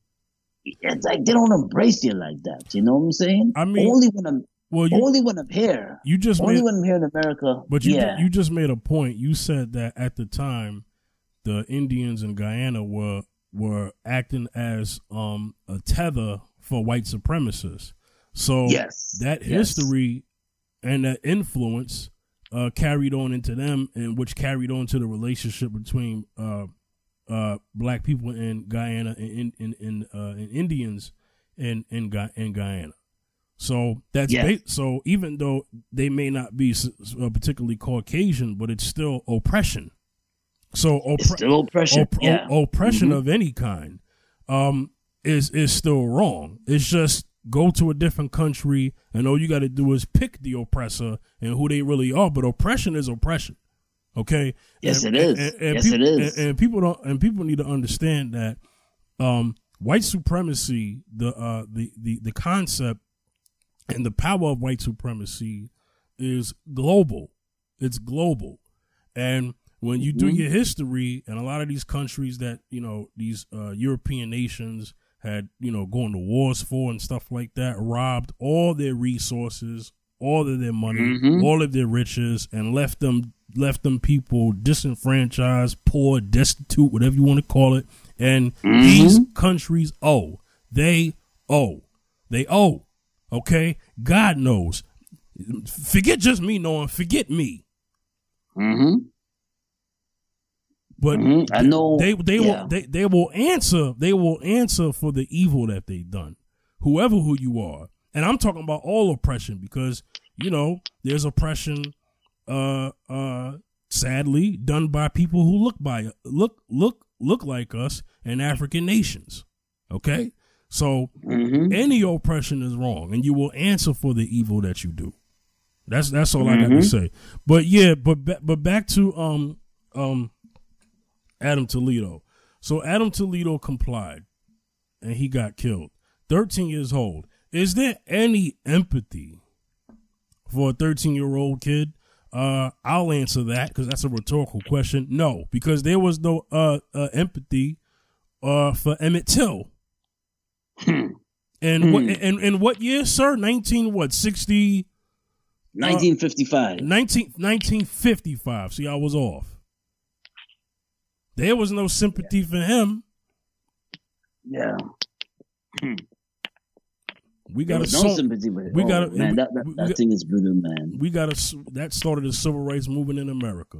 It's like they don't embrace you like that. You know what I'm saying? I mean- only when I'm Well, you only when I'm here. you just Only made, when I'm here in America. but you yeah, you just made a point. You said that at the time, the Indians in Guyana were were acting as um a tether for white supremacists. So yes, that yes. history and that influence uh, carried on into them, and which carried on to the relationship between uh, uh, black people in Guyana and in, in, in, uh, and Indians in in, in Guyana. So that's Yeah. ba- so even though they may not be uh, particularly Caucasian, but it's still oppression. So It's oppre- still oppression. op- yeah, o- oppression Mhm. of any kind um, is is still wrong. It's just go to a different country and all you got to do is pick the oppressor and who they really are. But oppression is oppression. Okay. Yes, And- it is. and- and Yes, peop- it is. And, and people don't. And people need to understand that um, white supremacy, the uh, the the the concept and the power of white supremacy is global. It's global, and when you do Mhm. your history, and a lot of these countries that you know these uh, European nations had you know going to wars for and stuff like that, robbed all their resources, all of their money, Mhm. all of their riches, and left them left them people disenfranchised, poor, destitute, whatever you want to call it. And Mhm. these countries owe. They owe. They owe. Okay? God knows. Forget just me knowing. Forget me. Mm-hmm. But Mhm. I know. they they yeah. will they, they will answer they will answer for the evil that they've done whoever who you are and i'm talking about all oppression because you know there's oppression uh uh sadly done by people who look by look look look like us in african nations okay so Mhm. any oppression is wrong and you will answer for the evil that you do that's that's all i got to Mhm. say but yeah but but back to um um adam toledo so adam toledo complied and he got killed 13 years old is there any empathy for a 13 year old kid uh i'll answer that because that's a rhetorical question no because there was no uh, uh empathy uh for emmett till Hmm. and what Hmm. and, and what year, sir? Nineteen what? 60, 1955. 19, 1955. See, I was off. There was no sympathy for him. yeah. We There got a no song. sympathy with it. we Oh, gotta- man. we- that that, we that got- thing is brutal, man. We got a that started the civil rights movement in America.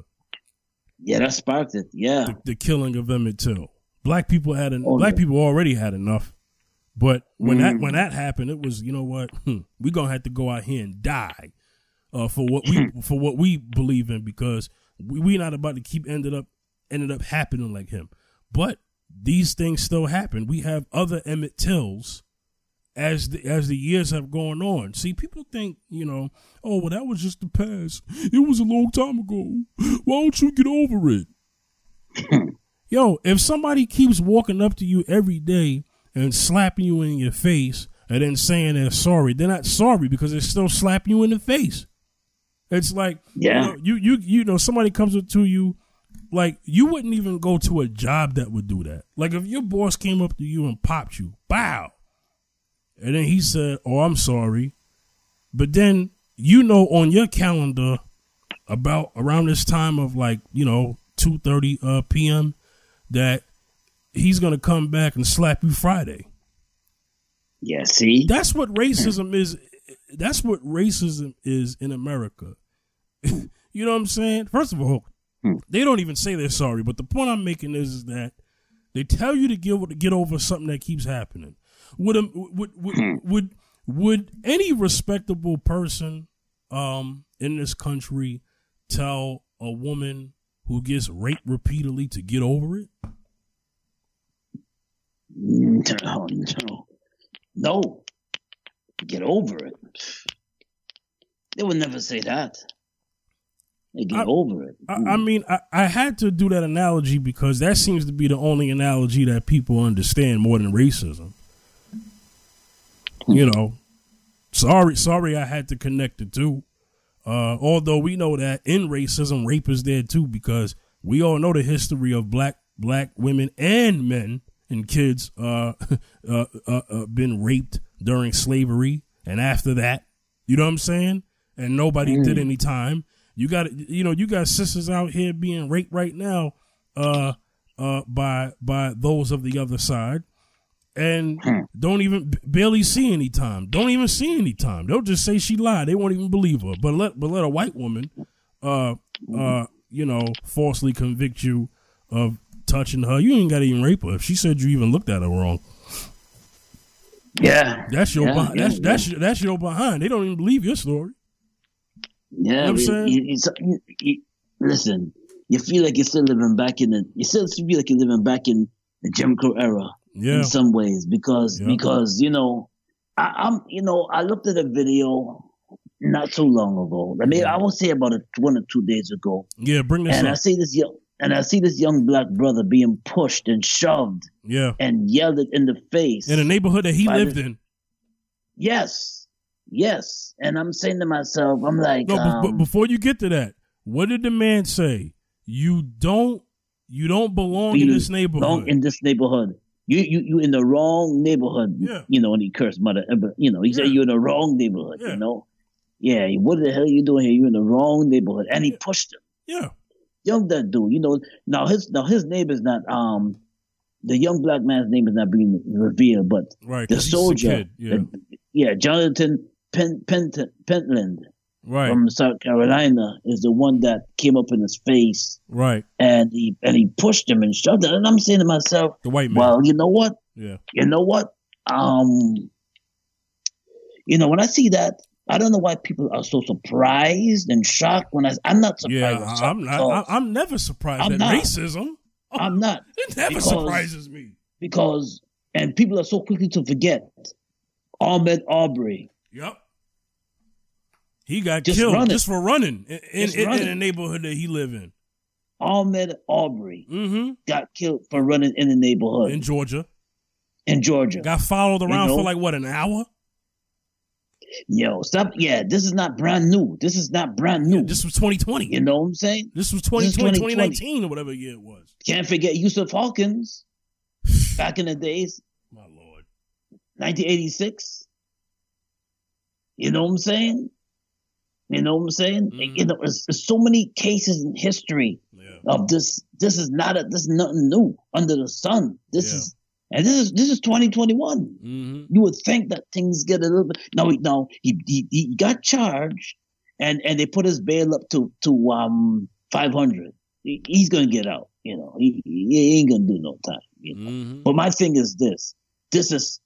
Yeah, that sparked it. Yeah. The, the killing of Emmett Till. Black people had en- Oh, black yeah. people already had enough. But when that Mm. when that happened, it was you know what hmm, we gonna have to go out here and die uh, for what we for what we believe in because we we not about to keep ended up ended up happening like him. But these things still happen. We have other Emmett Tills as the as the years have gone on. See, people think you know, oh well, that was just the past. It was a long time ago. Why don't you get over it? Yo, if somebody keeps walking up to you every day and slapping you in your face and then saying they're sorry, they're not sorry because they're still slapping you in the face. It's like Yeah. you know, you you you know somebody comes up to you like you wouldn't even go to a job that would do that. Like if your boss came up to you and popped you, bow, and then he said, "Oh, I'm sorry," but then you know on your calendar about around this time of like you know two thirty uh, p.m. that he's gonna come back and slap you Friday. Yeah. See. That's what racism is. That's what racism is in America. you know what I'm saying? First of all, Hmm. they don't even say they're sorry. But the point I'm making is, is that they tell you to get get over something that keeps happening. Would a, would would, Hmm. would would any respectable person um, in this country tell a woman who gets raped repeatedly to get over it? No, no, no. Get over it. They would never say that. They get I- over it. I, I mean, I, I had to do that analogy because that seems to be the only analogy that people understand more than racism. You know, sorry, sorry, I had to connect the two. Uh, although we know that in racism, rape is there too because we all know the history of black black women and men and kids uh, uh, uh, uh, been raped during slavery and after that. You know what I'm saying? And nobody did any time. You got you know you got sisters out here being raped right now uh uh by by those of the other side and Hmm. don't even barely see any time. Don't even see any time. They'll just say she lied. They won't even believe her. But let but let a white woman uh uh you know falsely convict you of touching her. You ain't got to even rape her. If she said you even looked at her wrong, yeah. that's your Yeah, behind. yeah, that's yeah. that's your, that's your behind. They don't even believe your story. Yeah, know what I'm you- saying? you- you- you- you- listen, you feel like you're still living back in the. You still feel like you're living back in the Jim Crow era Yeah. in some ways because Yeah. because you know, I, I'm you know I looked at a video not too long ago. I mean, I will say about it one or two days ago, Yeah, bring this and I see this young and I see this young black brother being pushed and shoved Yeah. and yelled at in the face. In a neighborhood that he lived the- in. yes, yes. And I'm saying to myself, I'm like, No, but, but um, before you get to that, what did the man say? You don't you don't belong in this neighborhood. in this neighborhood. You you you in the wrong neighborhood. Yeah. You know, and he cursed mother. You know, he said you're in the wrong neighborhood. Yeah. You know. Yeah. What the hell are you doing here? You're in the wrong neighborhood, and he Yeah. pushed him. yeah. Young that dude. You know. Now his now his name is not um. The young black man's name is not being revealed, but Right. the 'cause he's a soldier. Yeah. uh, yeah, Jonathan Pen, Pentland right. from South Carolina is the one that came up in his face right. and he and he pushed him and shoved it. And I'm saying to myself, The white man. well, you know what? yeah. You know what? Um, you know when I see that, I don't know why people are so surprised and shocked when I. I'm not surprised. Yeah. I'm not I'm never surprised I'm at not. racism. I'm not It never Because- surprises me. because and people are so quickly to forget Ahmaud Arbery. Yep. He got Just killed running. just for running in, in, Just in, in running. a neighborhood that he live in. Ahmaud Arbery Mm-hmm. got killed for running in the neighborhood In Georgia. in, Georgia. Got followed around know? for like what, an hour? Yo, stop. Yeah, this is not brand new. This is not brand new. This was 2020. you know what I'm saying? This was This 2020, 2020. 2019 or whatever year it was. Can't forget Yusuf Hawkins back in the days, My lord. 1986. You know what I'm saying? You know what I'm saying? Mhm. You know, there's, so many cases in history Yeah. of this. This is not a. This is nothing new under the sun. This Yeah. is, and this is this is 2021. Mm-hmm. You would think that things get a little bit. No, he, no, he, he he got charged, and and they put his bail up to to um 500. He, he's gonna get out. You know, he, he ain't gonna do no time. You know? Mm-hmm. But my thing is this: this is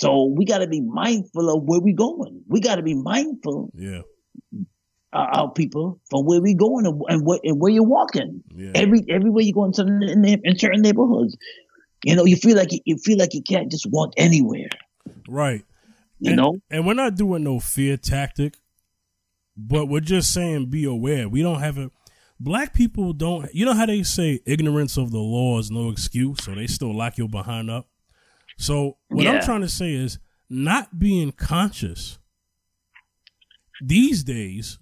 so we got to be mindful of where we going. We got to be mindful, Yeah. Uh, our people, from where we going and, where, and where you're walking. Yeah. Every everywhere you go in certain in, in certain neighborhoods, you know, you feel like you, you feel like you can't just walk anywhere. right. You and, know, And we're not doing no fear tactic, but we're just saying be aware. We don't have a black people don't you know how they say ignorance of the law is no excuse, so they still lock you behind up. So what I'm trying to say is not being conscious these days,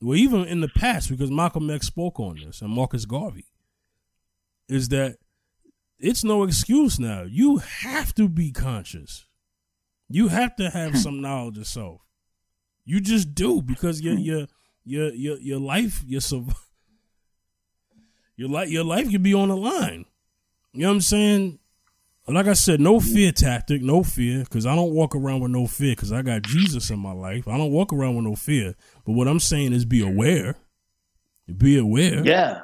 well even in the past, because Malcolm X spoke on this and Marcus Garvey, is that it's no excuse now. You have to be conscious. You have to have some knowledge of self. You just do because your hmm. your your your your life your your life your life could be on the line. You know what I'm saying? Like I said, no fear tactic, no fear, because I don't walk around with no fear, because I got Jesus in my life. I don't walk around with no fear. But what I'm saying is be aware. Be aware. yeah,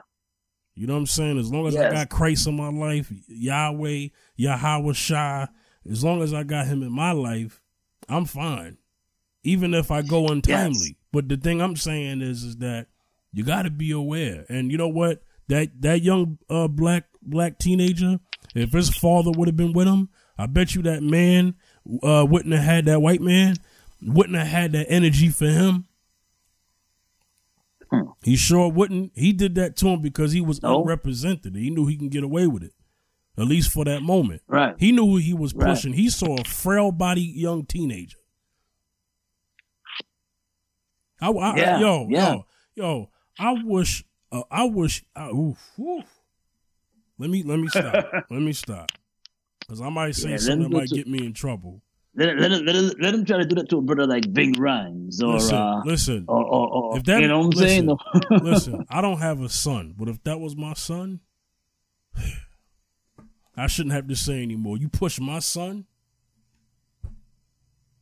You know what I'm saying? As long as I got Christ in my life, Yahweh, Yahweh Shai, as long as I got him in my life, I'm fine. Even if I go untimely. Yes. But the thing I'm saying is is that you gotta be aware. And you know what? That that young uh black black teenager, if his father would have been with him, I bet you that man uh wouldn't have had that white man, wouldn't have had that energy for him. Hmm. He sure wouldn't. He did that to him because he was No. unrepresented. He knew he can get away with it, at least for that moment. right. He knew who he was Right. pushing. He saw a frail body young teenager. I, I- I- yo, yeah. yo, yo. I wish, uh, I wish. I, oof, oof. Let me, let me stop. let me stop, because I might say Yeah, something that might to- get me in trouble. Let, let, let, let, let him try to do that to a brother like Big Rhymes or Listen, uh, listen, or, or, or If that- you know what I'm saying? listen, listen. I don't have a son, but if that was my son, I shouldn't have to say anymore. You push my son.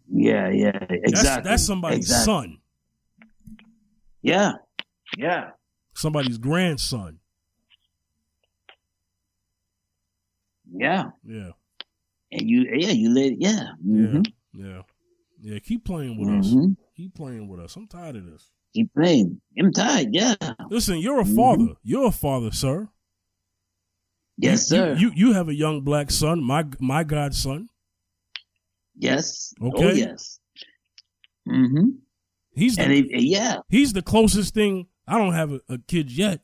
yeah, yeah, exactly. That's, that's somebody's exactly. son, Yeah, yeah, somebody's grandson. Yeah. Yeah, And you, yeah, you let, yeah, hmm yeah, yeah. Keep playing with us. hmm Keep playing with us. I'm tired of this. Keep playing. I'm tired. Yeah. Listen, you're a Mhm. father. You're a father, sir. Yes, You- sir. You, you have a young black son, my my godson. yes. Oh, Okay. yes. Mm-hmm. He's And the, it, yeah, he's the closest thing. I don't have a, a kid yet,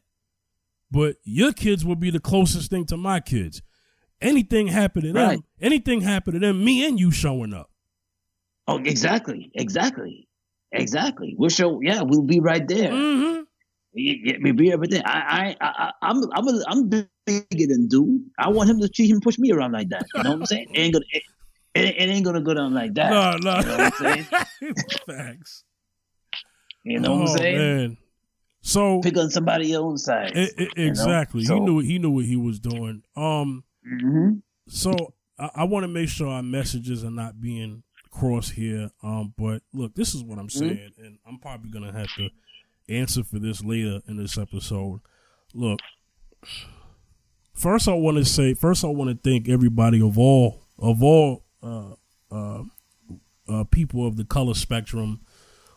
but your kids will be the closest thing to my kids. Anything happen to them, Right. anything happen to them, me and you showing up. Oh, exactly, exactly, exactly. We'll show. Yeah, we'll be right there. Mm-hmm. Yeah, yeah, we'll be there. I, I, I, I'm, I'm, a, I'm bigger than dude. I want him to treat him, push me around like that. You know what I'm saying? It ain't gonna, it, it, it ain't gonna go down like that. No, no. You know what I'm saying? Facts. You know what Oh, I'm saying? Man. So Pick on somebody your own side. e- e- you know? exactly, So- he knew he knew what he was doing. Um, hmm so I, I want to make sure our messages are not being crossed here. Um, but look, this is what I'm Mm-hmm. saying, and I'm probably gonna have to answer for this later in this episode. Look, first I want to say, first I want to thank everybody of all of all uh, uh, uh, people of the color spectrum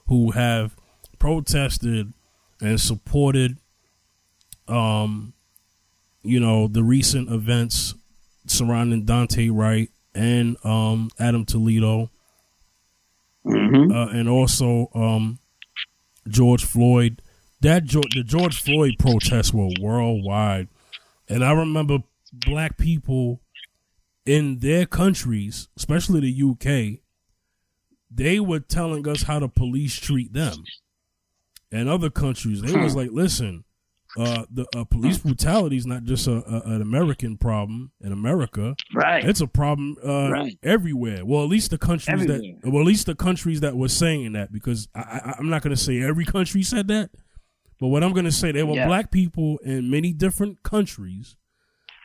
who have protested and supported, um, you know, the recent events surrounding Daunte Wright and um, Adam Toledo, hmm uh, and also um, George Floyd. That George, the George Floyd protests were worldwide, and I remember black people in their countries, especially the UK, they were telling us how the police treat them. And other countries, they was like, "Listen, uh, the uh, police brutality is not just a, a, an American problem in America. Right. It's a problem uh, Right. everywhere. Well, at least the countries Everywhere. that, well, at least the countries that were saying that, because I, I, I'm not going to say every country said that, but what I'm going to say, there were Yeah. black people in many different countries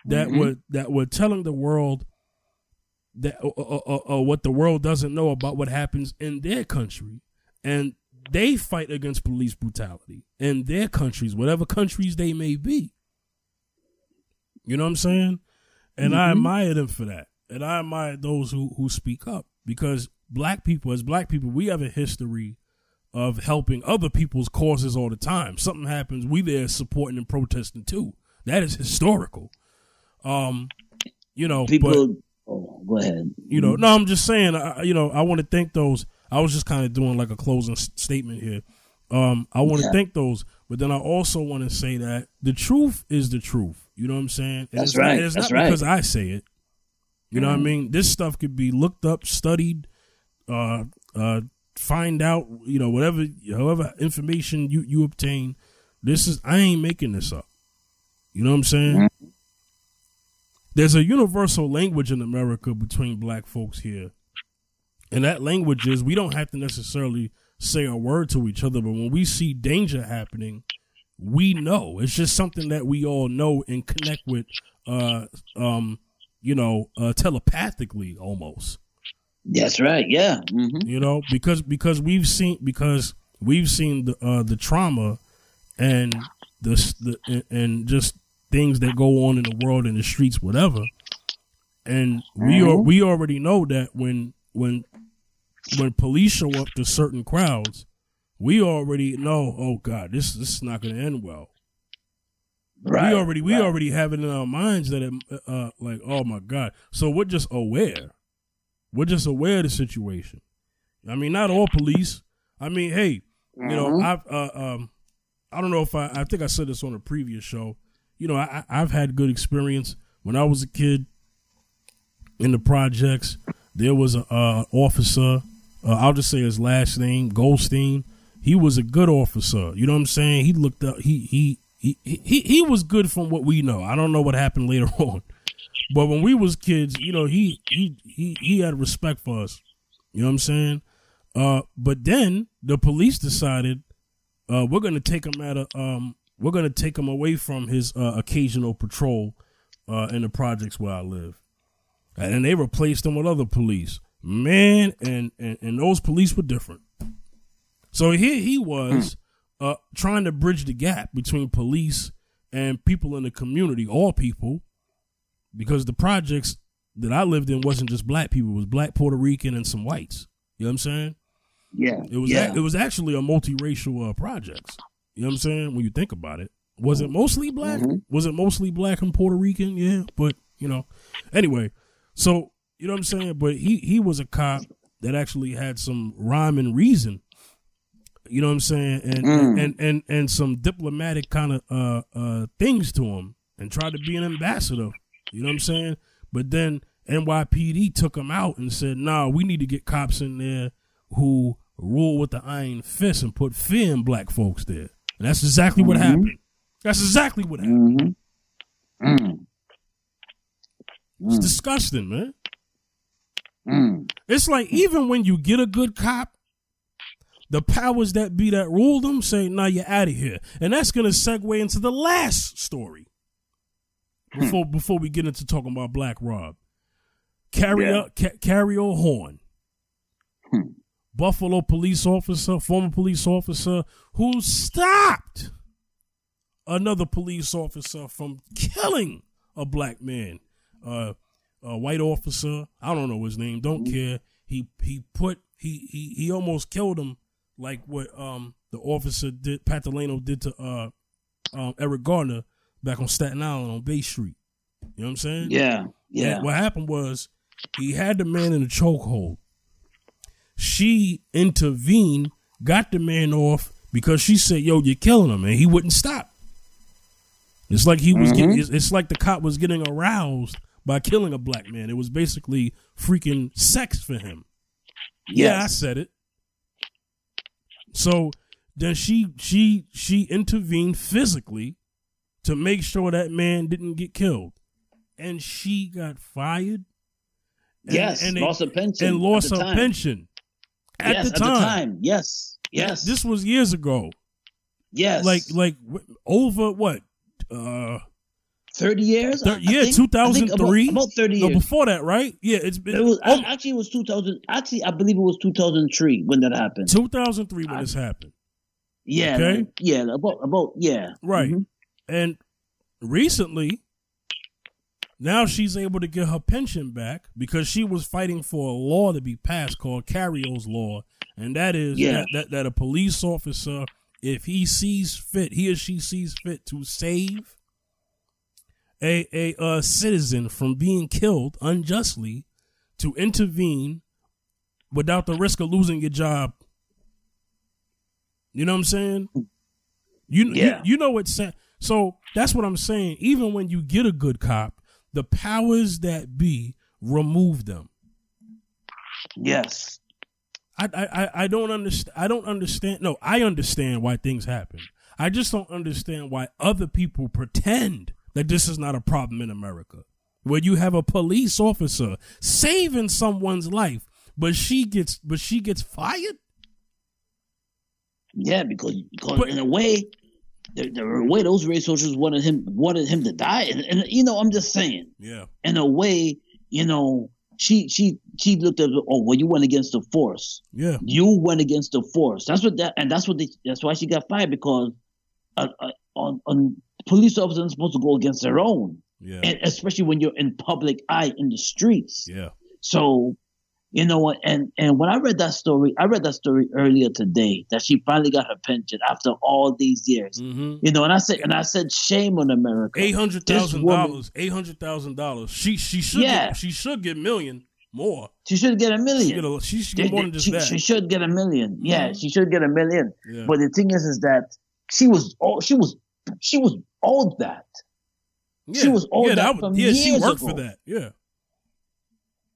that Mhm. were that were telling the world that uh, uh, uh, uh, what the world doesn't know about what happens in their country, and they fight against police brutality in their countries, whatever countries they may be. You know what I'm saying? And I Mhm. admire them for that. And I admire those who, who speak up because black people, as black people, we have a history of helping other people's causes all the time. Something happens, we there supporting and protesting too. That is historical. Um, you know, People. oh, go ahead. you know, no, I'm just saying, I, you know, I want to thank those. I was just kind of doing like a closing s- statement here. Um, I want to Yeah. thank those, but then I also want to say that the truth is the truth. You know what I'm saying? And That's it's not- right. it's That's not right. because I say it. You know what I Mhm. mean? This stuff could be looked up, studied, uh, uh, find out. You know, whatever, however information you you obtain. This is I ain't making this up. You know what I'm saying? Mm-hmm. There's a universal language in America between black folks here. And that language is we don't have to necessarily say a word to each other, but when we see danger happening, we know. It's just something that we all know and connect with uh um you know, uh telepathically almost. That's right. Yeah. hmm You know, because because we've seen because we've seen the uh the trauma and the, the and just things that go on in the world in the streets whatever. And we are, Mhm. we already know that when when when police show up to certain crowds, we already know, oh God, this this is not going to end well. Right. we already we right. already have it in our minds that it, uh like oh my God. So we're just aware. We're just aware of the situation. I mean, not all police. I mean, hey, you know, Mhm. I've uh, um, I don't know if I I think I said this on a previous show. You know, I I've had good experience when I was a kid in the projects. There was a officer. Uh, I'll just say his last name, Goldstein. He was a good officer. You know what I'm saying? He looked up. He he he he he was good from what we know. I don't know what happened later on, but when we was kids, you know, he he he he had respect for us. You know what I'm saying? Uh, but then the police decided uh, we're gonna take him out of um, we're gonna take him away from his uh, occasional patrol uh, in the projects where I live, and they replaced him with other police. Man, and and, and those police were different. So here he was uh, trying to bridge the gap between police and people in the community, all people, because the projects that I lived in wasn't just black people; it was black, Puerto Rican, and some whites. You know what I'm saying? Yeah. It was Yeah. it was actually a multiracial uh, projects. You know what I'm saying? When you think about it, was it mostly black? Mhm. Was it mostly black and Puerto Rican? Yeah, but you know, anyway. So you know what I'm saying? But he he was a cop that actually had some rhyme and reason. You know what I'm saying? And Mm. and, and and some diplomatic kind of uh uh things to him and tried to be an ambassador. You know what I'm saying? But then NYPD took him out and said, "Nah, we need to get cops in there who rule with the iron fist and put fear in black folks there." And that's exactly what Mhm. happened. That's exactly what happened. Mm-hmm. Mm. It's Mm. disgusting, man. Mm. It's like even when you get a good cop, the powers that be that rule them say, "Nah, you're out of here," and that's gonna segue into the last story before before we get into talking about Black Rob. Carry Yeah. Ca- Cariol Horne, Hmm. Buffalo police officer, former police officer, who stopped another police officer from killing a black man. Uh, a white officer, I don't know his name, don't care. He he put he he he almost killed him like what um the officer did Pantaleo did to uh um Eric Garner back on Staten Island on Bay Street. You know what I'm saying? Yeah. Yeah. And what happened was he had the man in a chokehold. She intervened, got the man off because she said, "Yo, you're killing him," and he wouldn't stop. It's like he was. Mhm. Getting, it's, like the cop was getting aroused by killing a black man. It was basically freaking sex for him. Yeah, I said it. So then she she she intervened physically to make sure that man didn't get killed, and she got fired. And- yes. and they- lost a pension. and lost her time. pension at, yes, the, time. Yes. Yes. This was years ago. yes. Like like over what? Uh, thirty years. Thir- I- I yeah, 2003? About, about thirty no, before that, right? Yeah, it's been It was oh, actually it was two thousand. Actually, I believe it was two thousand three when that happened. 2003 when this happened. Yeah. Okay. like- yeah. About about yeah. Right. Mhm. And recently, now she's able to get her pension back because she was fighting for a law to be passed called Cariol's Law. And that is Yeah. that, that, that a police officer, if he sees fit, he or she sees fit to save a, a, uh citizen from being killed unjustly, to intervene without the risk of losing your job. You know what I'm saying? You Yeah. you, you know what's so that's what I'm saying. Even when you get a good cop, the powers that be remove them. Yes. I I I- don't understand. I don't understand. No, I understand why things happen. I just don't understand why other people pretend that this is not a problem in America, where you have a police officer saving someone's life, but she gets but she gets fired. Yeah, because, because But- in a way, the, the way those race soldiers wanted him wanted him to die, and, and you know, I'm just saying, Yeah, in a way, you know, she she she looked at oh well, you went against the force, yeah, you went against the force. That's what that, and that's what they, that's why she got fired because, uh, uh, on on police officers are supposed to go against their own, yeah, and especially when you're in public eye in the streets. yeah. So, you know what? And and when I read that story, I read that story earlier today that she finally got her pension after all these years. Mm-hmm. You know, and I said and I said, shame on America. Eight hundred thousand dollars. Eight hundred thousand dollars. She she should Yeah. get, she should get million more. She should get a She, million. get a, she should They- get more than just she, that. she should get a 1000000 Yeah, Mhm. she should get a million. yeah. But the thing is, is that she was oh, she was she was owed that, yeah. she was owed yeah, that was- from yeah, she worked ago. for that. Yeah,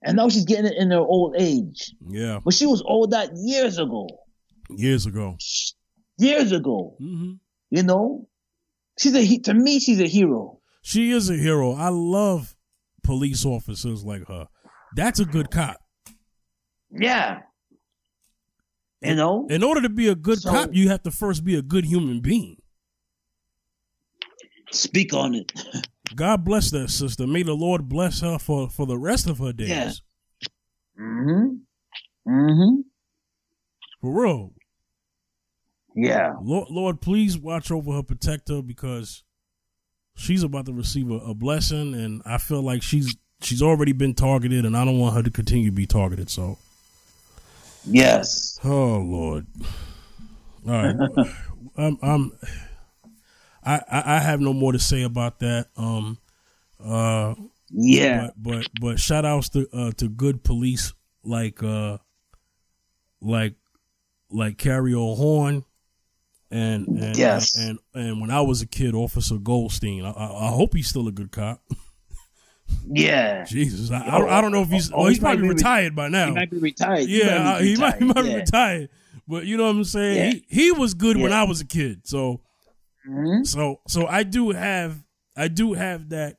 and now she's getting it in her old age. yeah. But she was owed that years ago. Years ago. Years ago. hmm You know, she's a to me, she's a hero. She is a hero. I love police officers like her. That's a good cop. Yeah. You know, In order to be a good So- cop, you have to first be a good human being. speak on it. God bless that sister. May the Lord bless her for, for the rest of her days. Yeah. Mm-hmm. Mm-hmm. For real. Yeah. Lord, Lord, please watch over her, protect her, because she's about to receive a, a blessing, and I feel like she's she's already been targeted, and I don't want her to continue to be targeted. So, Yes. oh Lord, all right, I'm, I'm I, I I have no more to say about that. Um, uh, Yeah. but but but shout outs to uh, to good police like uh like like Cariol Horne, and and, Yes. and and when I was a kid, Officer Goldstein. I, I, I hope he's still a good cop. Yeah. Jesus, I, I, don't, I don't know if he's Oh, he's he probably be re- retired by now. He might be retired. yeah, be he might he retired, might be retired, but you know what I'm saying. Yeah. He he was good when I was a kid, so Mhm. so so I do have I do have that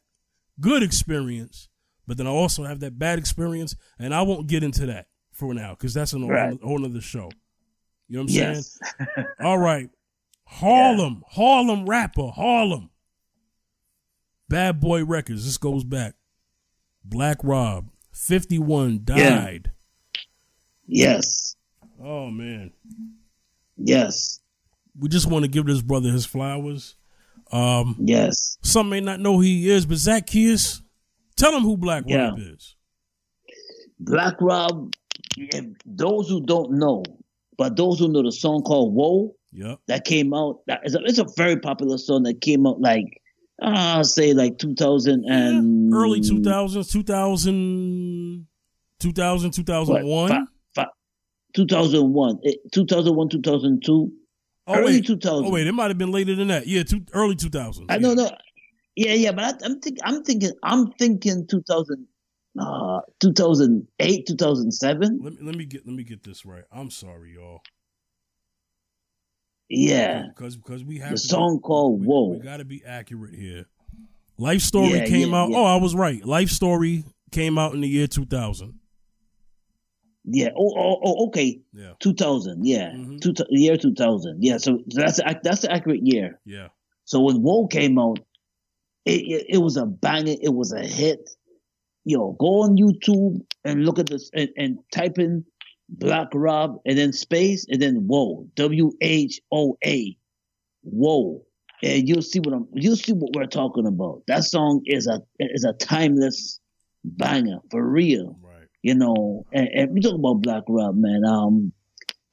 good experience, but then I also have that bad experience, and I won't get into that for now because that's a whole, Right. whole other show. You know what I'm saying? All right. Harlem, Harlem rapper, Harlem. Bad Boy Records. This goes back. Black Rob, 51, died. Yes. Oh, man. Yes. We just want to give this brother his flowers. Um, Yes. some may not know who he is, but Zacchaeus, tell him who Black Yeah. Rob is. Black Rob, yeah, those who don't know, but those who know the song called Whoa, Yep. that came out, that is a, it's a very popular song that came out like, uh, I'll say like 2000 and. Early 2000s, 2000, 2000 what, 2001. fi- fi- 2001, eh, 2001, 2002. Oh, early wait. 2000. Oh, wait. It might have been later than that. Yeah, two, early two thousand. I don't know. Yeah, yeah, but I, I'm think I'm thinking I'm thinking 2000, uh, 2008, 2007. Let me let me get let me get this right. I'm sorry, y'all. Yeah, because because we have the song be, called we, Whoa. We got to be accurate here. Life Story Yeah, came yeah, out. yeah. Oh, I was right. Life Story came out in the year 2000. Yeah. Oh, oh, oh okay. Yeah, 2000. Yeah. Mhm. Two, year 2000. Yeah. So that's that's the accurate year. yeah, So when Whoa came out, it, it it was a banger. It was a hit. Yo, go on YouTube and look at this and, and type in Black Rob and then space and then Whoa W H O A Whoa and you'll see what I'm you'll see what we're talking about. That song is a is a timeless banger for real. You know, and, and we talk about Black Rob, man. Um,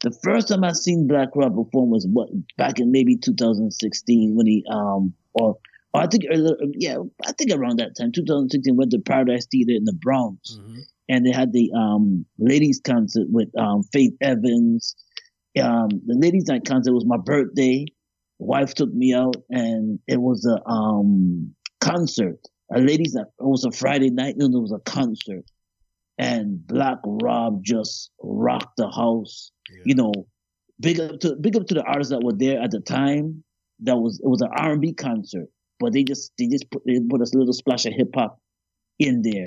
the first time I seen Black Rob perform was what back in maybe 2016 when he um or, or I think earlier, yeah I think around that time 2016 went to Paradise Theater in the Bronx hmm and they had the um ladies concert with um Faith Evans. Um, the ladies night concert was my birthday. Wife took me out and it was a um concert. A ladies night. It was a Friday night and it was a concert. And Black Rob just rocked the house. Yeah. You know, big up to big up to the artists that were there at the time. That was it was an R and B concert, but they just they just put they put a little splash of hip hop in there,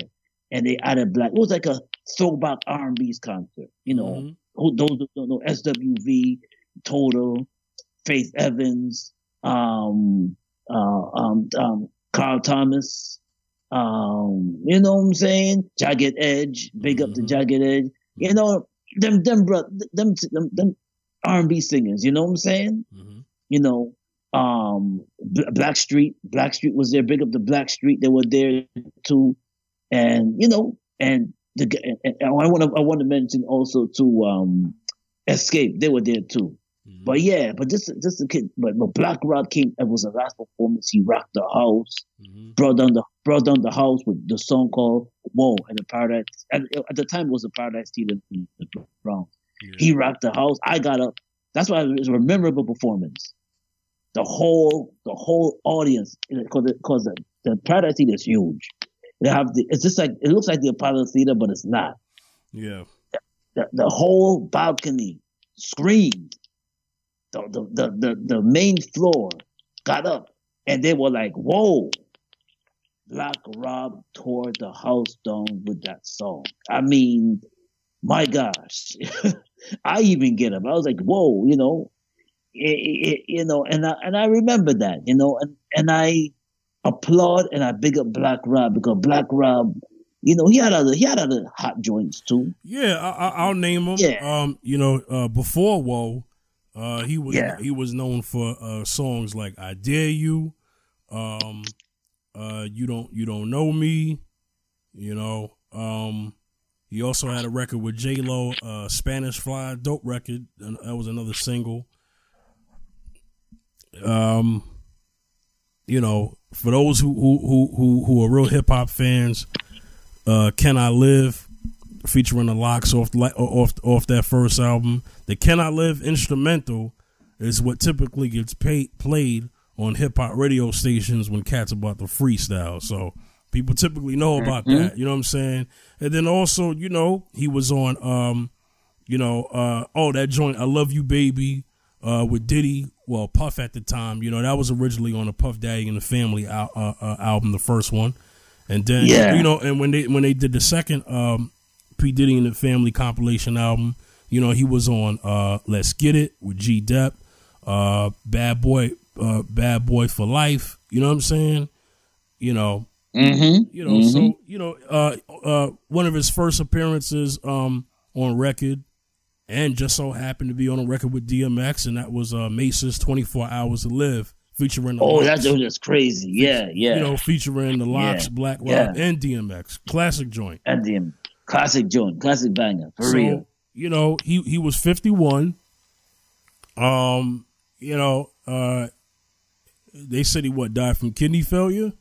and they added black. It was like a throwback R and B's concert. You know, Mhm. who those who don't know SWV, Total, Faith Evans, um, uh, um, um, Carl Thomas, um, you know what I'm saying? Jagged Edge, big up to Mhm. Jagged Edge. You know, them, them, bro, them, them, them R&B singers. You know what I'm saying? Mhm. You know, um, B- Blackstreet, Black Street was there. Big up to Blackstreet. They were there too, and you know, and the and I want to I want to mention also to um, Xscape. They were there too. Mhm. But yeah, but this this the kid, but, but Black Rob came. It was the last performance. He rocked the house, Mhm. brought down the brought down the house with the song called "Whoa" and the Paradise. And at the time, it was the Paradise Theater in the Bronx. Yeah. He rocked the house. I got up. That's why it was a memorable performance. The whole the whole audience, because because the, the Paradise Theater is huge. They have the. It's just like it looks like the Apollo Theater, but it's not. yeah. The, the whole balcony screamed. The, the the the main floor got up, and they were like, "Whoa!" Black Rob tore the house down with that song. I mean, my gosh, I even get up. I was like, "Whoa!" You know, it, it, you know, and I and I remember that, you know, and and I applaud and I big up Black Rob because Black Rob, you know, he had other he had other hot joints too. Yeah, I, I, I'll name him. Yeah. Um, you know, uh, before Whoa, uh, he was Yeah. he was known for uh, songs like "I Dare You," um, uh, "You Don't You Don't Know Me," you know. Um, he also had a record with J Lo, uh, "Spanish Fly," dope record. And that was another single. Um, you know, for those who who who who, who are real hip hop fans, uh, "Can I Live." Featuring the Lox off off off that first album. The "Can I Live" instrumental is what typically gets paid, played on hip hop radio stations when cats about the freestyle. So people typically know about mm-hmm. that. You know what I'm saying? And then also, you know, he was on, um, you know, uh, oh that joint, "I Love You, Baby." Uh, with Diddy, well, Puff at the time, you know, that was originally on the Puff Daddy and the Family uh, uh, album, the first one. And then yeah. you know, and when they when they did the second um, P Diddy and the Family compilation album, you know, he was on uh, Let's Get It with G Dep, uh, Bad Boy, uh, Bad Boy for Life. You know what I'm saying? You know, mm-hmm. you know, mm-hmm. so you know, uh, uh, one of his first appearances um, on record, and just so happened to be on a record with DMX, and that was uh, Mase's 24 Hours to Live featuring. oh, Lox. that's just crazy. Yeah, yeah. You know, featuring the Lox, yeah, Black Rob, yeah. and DMX. Classic joint. And DMX. Classic joint. Classic banger. For so, real. You know, he he was fifty one. Um, you know, uh, they said he what died from kidney failure.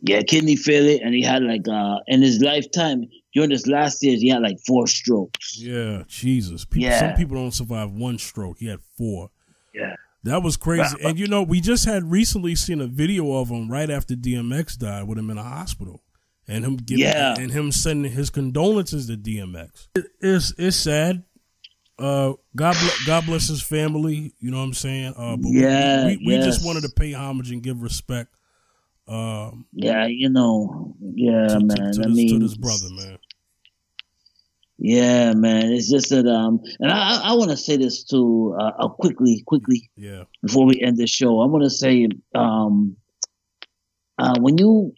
Yeah, kidney failure, and he had like uh in his lifetime during his last years he had like four strokes. Yeah, Jesus. People, yeah. Some people don't survive one stroke. He had four. Yeah. That was crazy. And you know, we just had recently seen a video of him right after DMX died with him in a hospital. And him giving, yeah. and him sending his condolences to DMX. It, it's it's sad. Uh, God bless, God bless his family. You know what I'm saying? Uh, but yeah, we, we, we yes. just wanted to pay homage and give respect. Um, yeah, you know, yeah, to, man. To, to, I this, mean, to this brother, man. Yeah, man. It's just that, um, and I, I want to say this too, uh, uh, quickly, quickly. Yeah. Before we end the show, I want to say, um, uh, when you,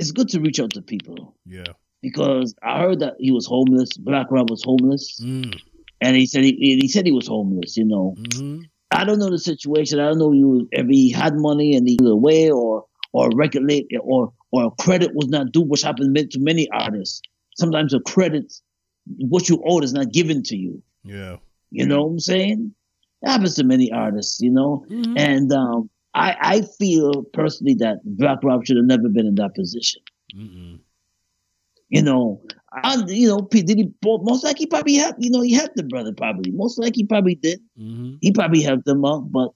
it's good to reach out to people. Yeah. Because I heard that he was homeless. Black Rob was homeless, mm. and he said he, he said he was homeless. You know, mm-hmm. I don't know the situation. I don't know if he had money and he was away, or or regulate, or or credit was not due, which happened to many artists sometimes the credit, what you owe is not given to you. Yeah. You know what I'm saying? It happens to many artists, you know? Mm-hmm. And um, I, I feel personally that Black Rob should have never been in that position. Mm-mm. You know, I, you know, did he most likely probably helped, you know, he helped the brother probably. Most likely he probably did. Mm-hmm. He probably helped them out, but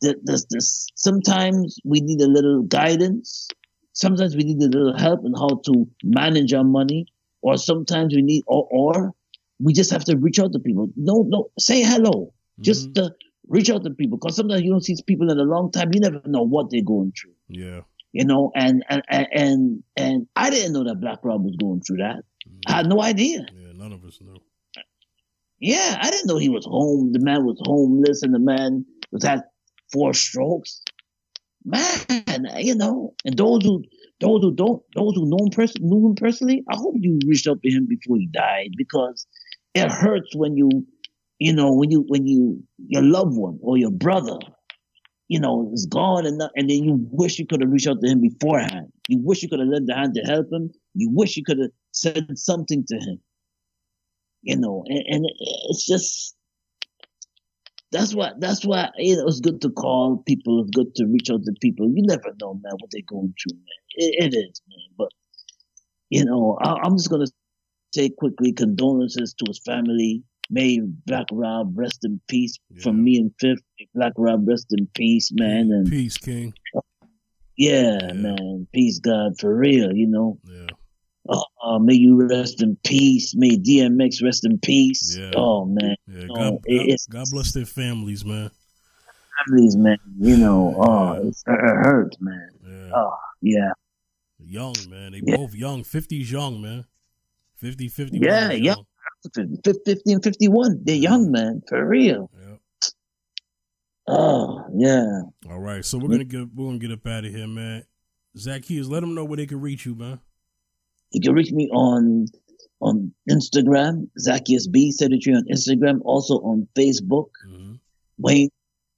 the, the, the, sometimes we need a little guidance. Sometimes we need a little help in how to manage our money or sometimes we need, or, or we just have to reach out to people. No, no, say hello. Mm-hmm. Just reach out to people because sometimes you don't see people in a long time. You never know what they're going through. Yeah. You know, and and and and I didn't know that Black Rob was going through that. Mm-hmm. I had no idea. Yeah, none of us knew. Yeah, I didn't know he was home. The man was homeless, and the man was had four strokes. Man, you know, and those who those who don't, those who know him, pers- knew him personally, I hope you reached out to him before he died because it hurts when you, you know, when you, when you, your loved one or your brother, you know, is gone and, not, and then you wish you could have reached out to him beforehand. You wish you could have lent a hand to help him. You wish you could have said something to him. You know, and, and it's just, that's why that's why you know it's good to call people. It's good to reach out to people. You never know, man, what they're going through, man. it, it is, man. But you know, I, am just gonna say quickly condolences to his family. May Black Rob rest in peace yeah. from me and Fifth. Black Rob rest in peace, man. And peace, King. Yeah, yeah. man. Peace, God, for real. You know. Yeah. Uh, uh, may you rest in peace. May DMX rest in peace. Yeah. Oh man. Yeah. God, God, God, bless their families, man. Families, man. You know, oh, it hurts, man. Yeah. Oh, yeah. Young, man. They both young. 50's young, man. 50, 50. Yeah, young. 50 and 51. They're young, man. For real. Yeah. Oh, yeah. All right. So we're gonna get we're gonna get up out of here, man. Zacchaeus, let them know where they can reach you, man. You can reach me on on Instagram, Zacchaeus B Secretary on Instagram, also on Facebook. Mm-hmm. Wayne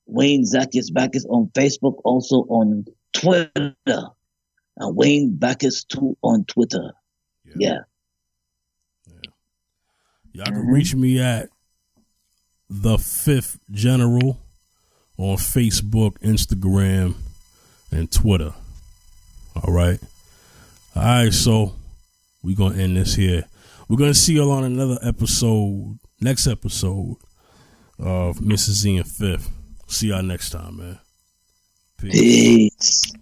Wayne Zacchaeus Backus on Facebook, also on Twitter. And Wayne Backus too on Twitter. Yeah. yeah. Y'all can mm-hmm. reach me at the fifth general on Facebook, Instagram, and Twitter. All right. All right, so we're gonna end this here. We're gonna see y'all on another episode, next episode of Mrs. Z and Fifth. See y'all next time, man. Peace.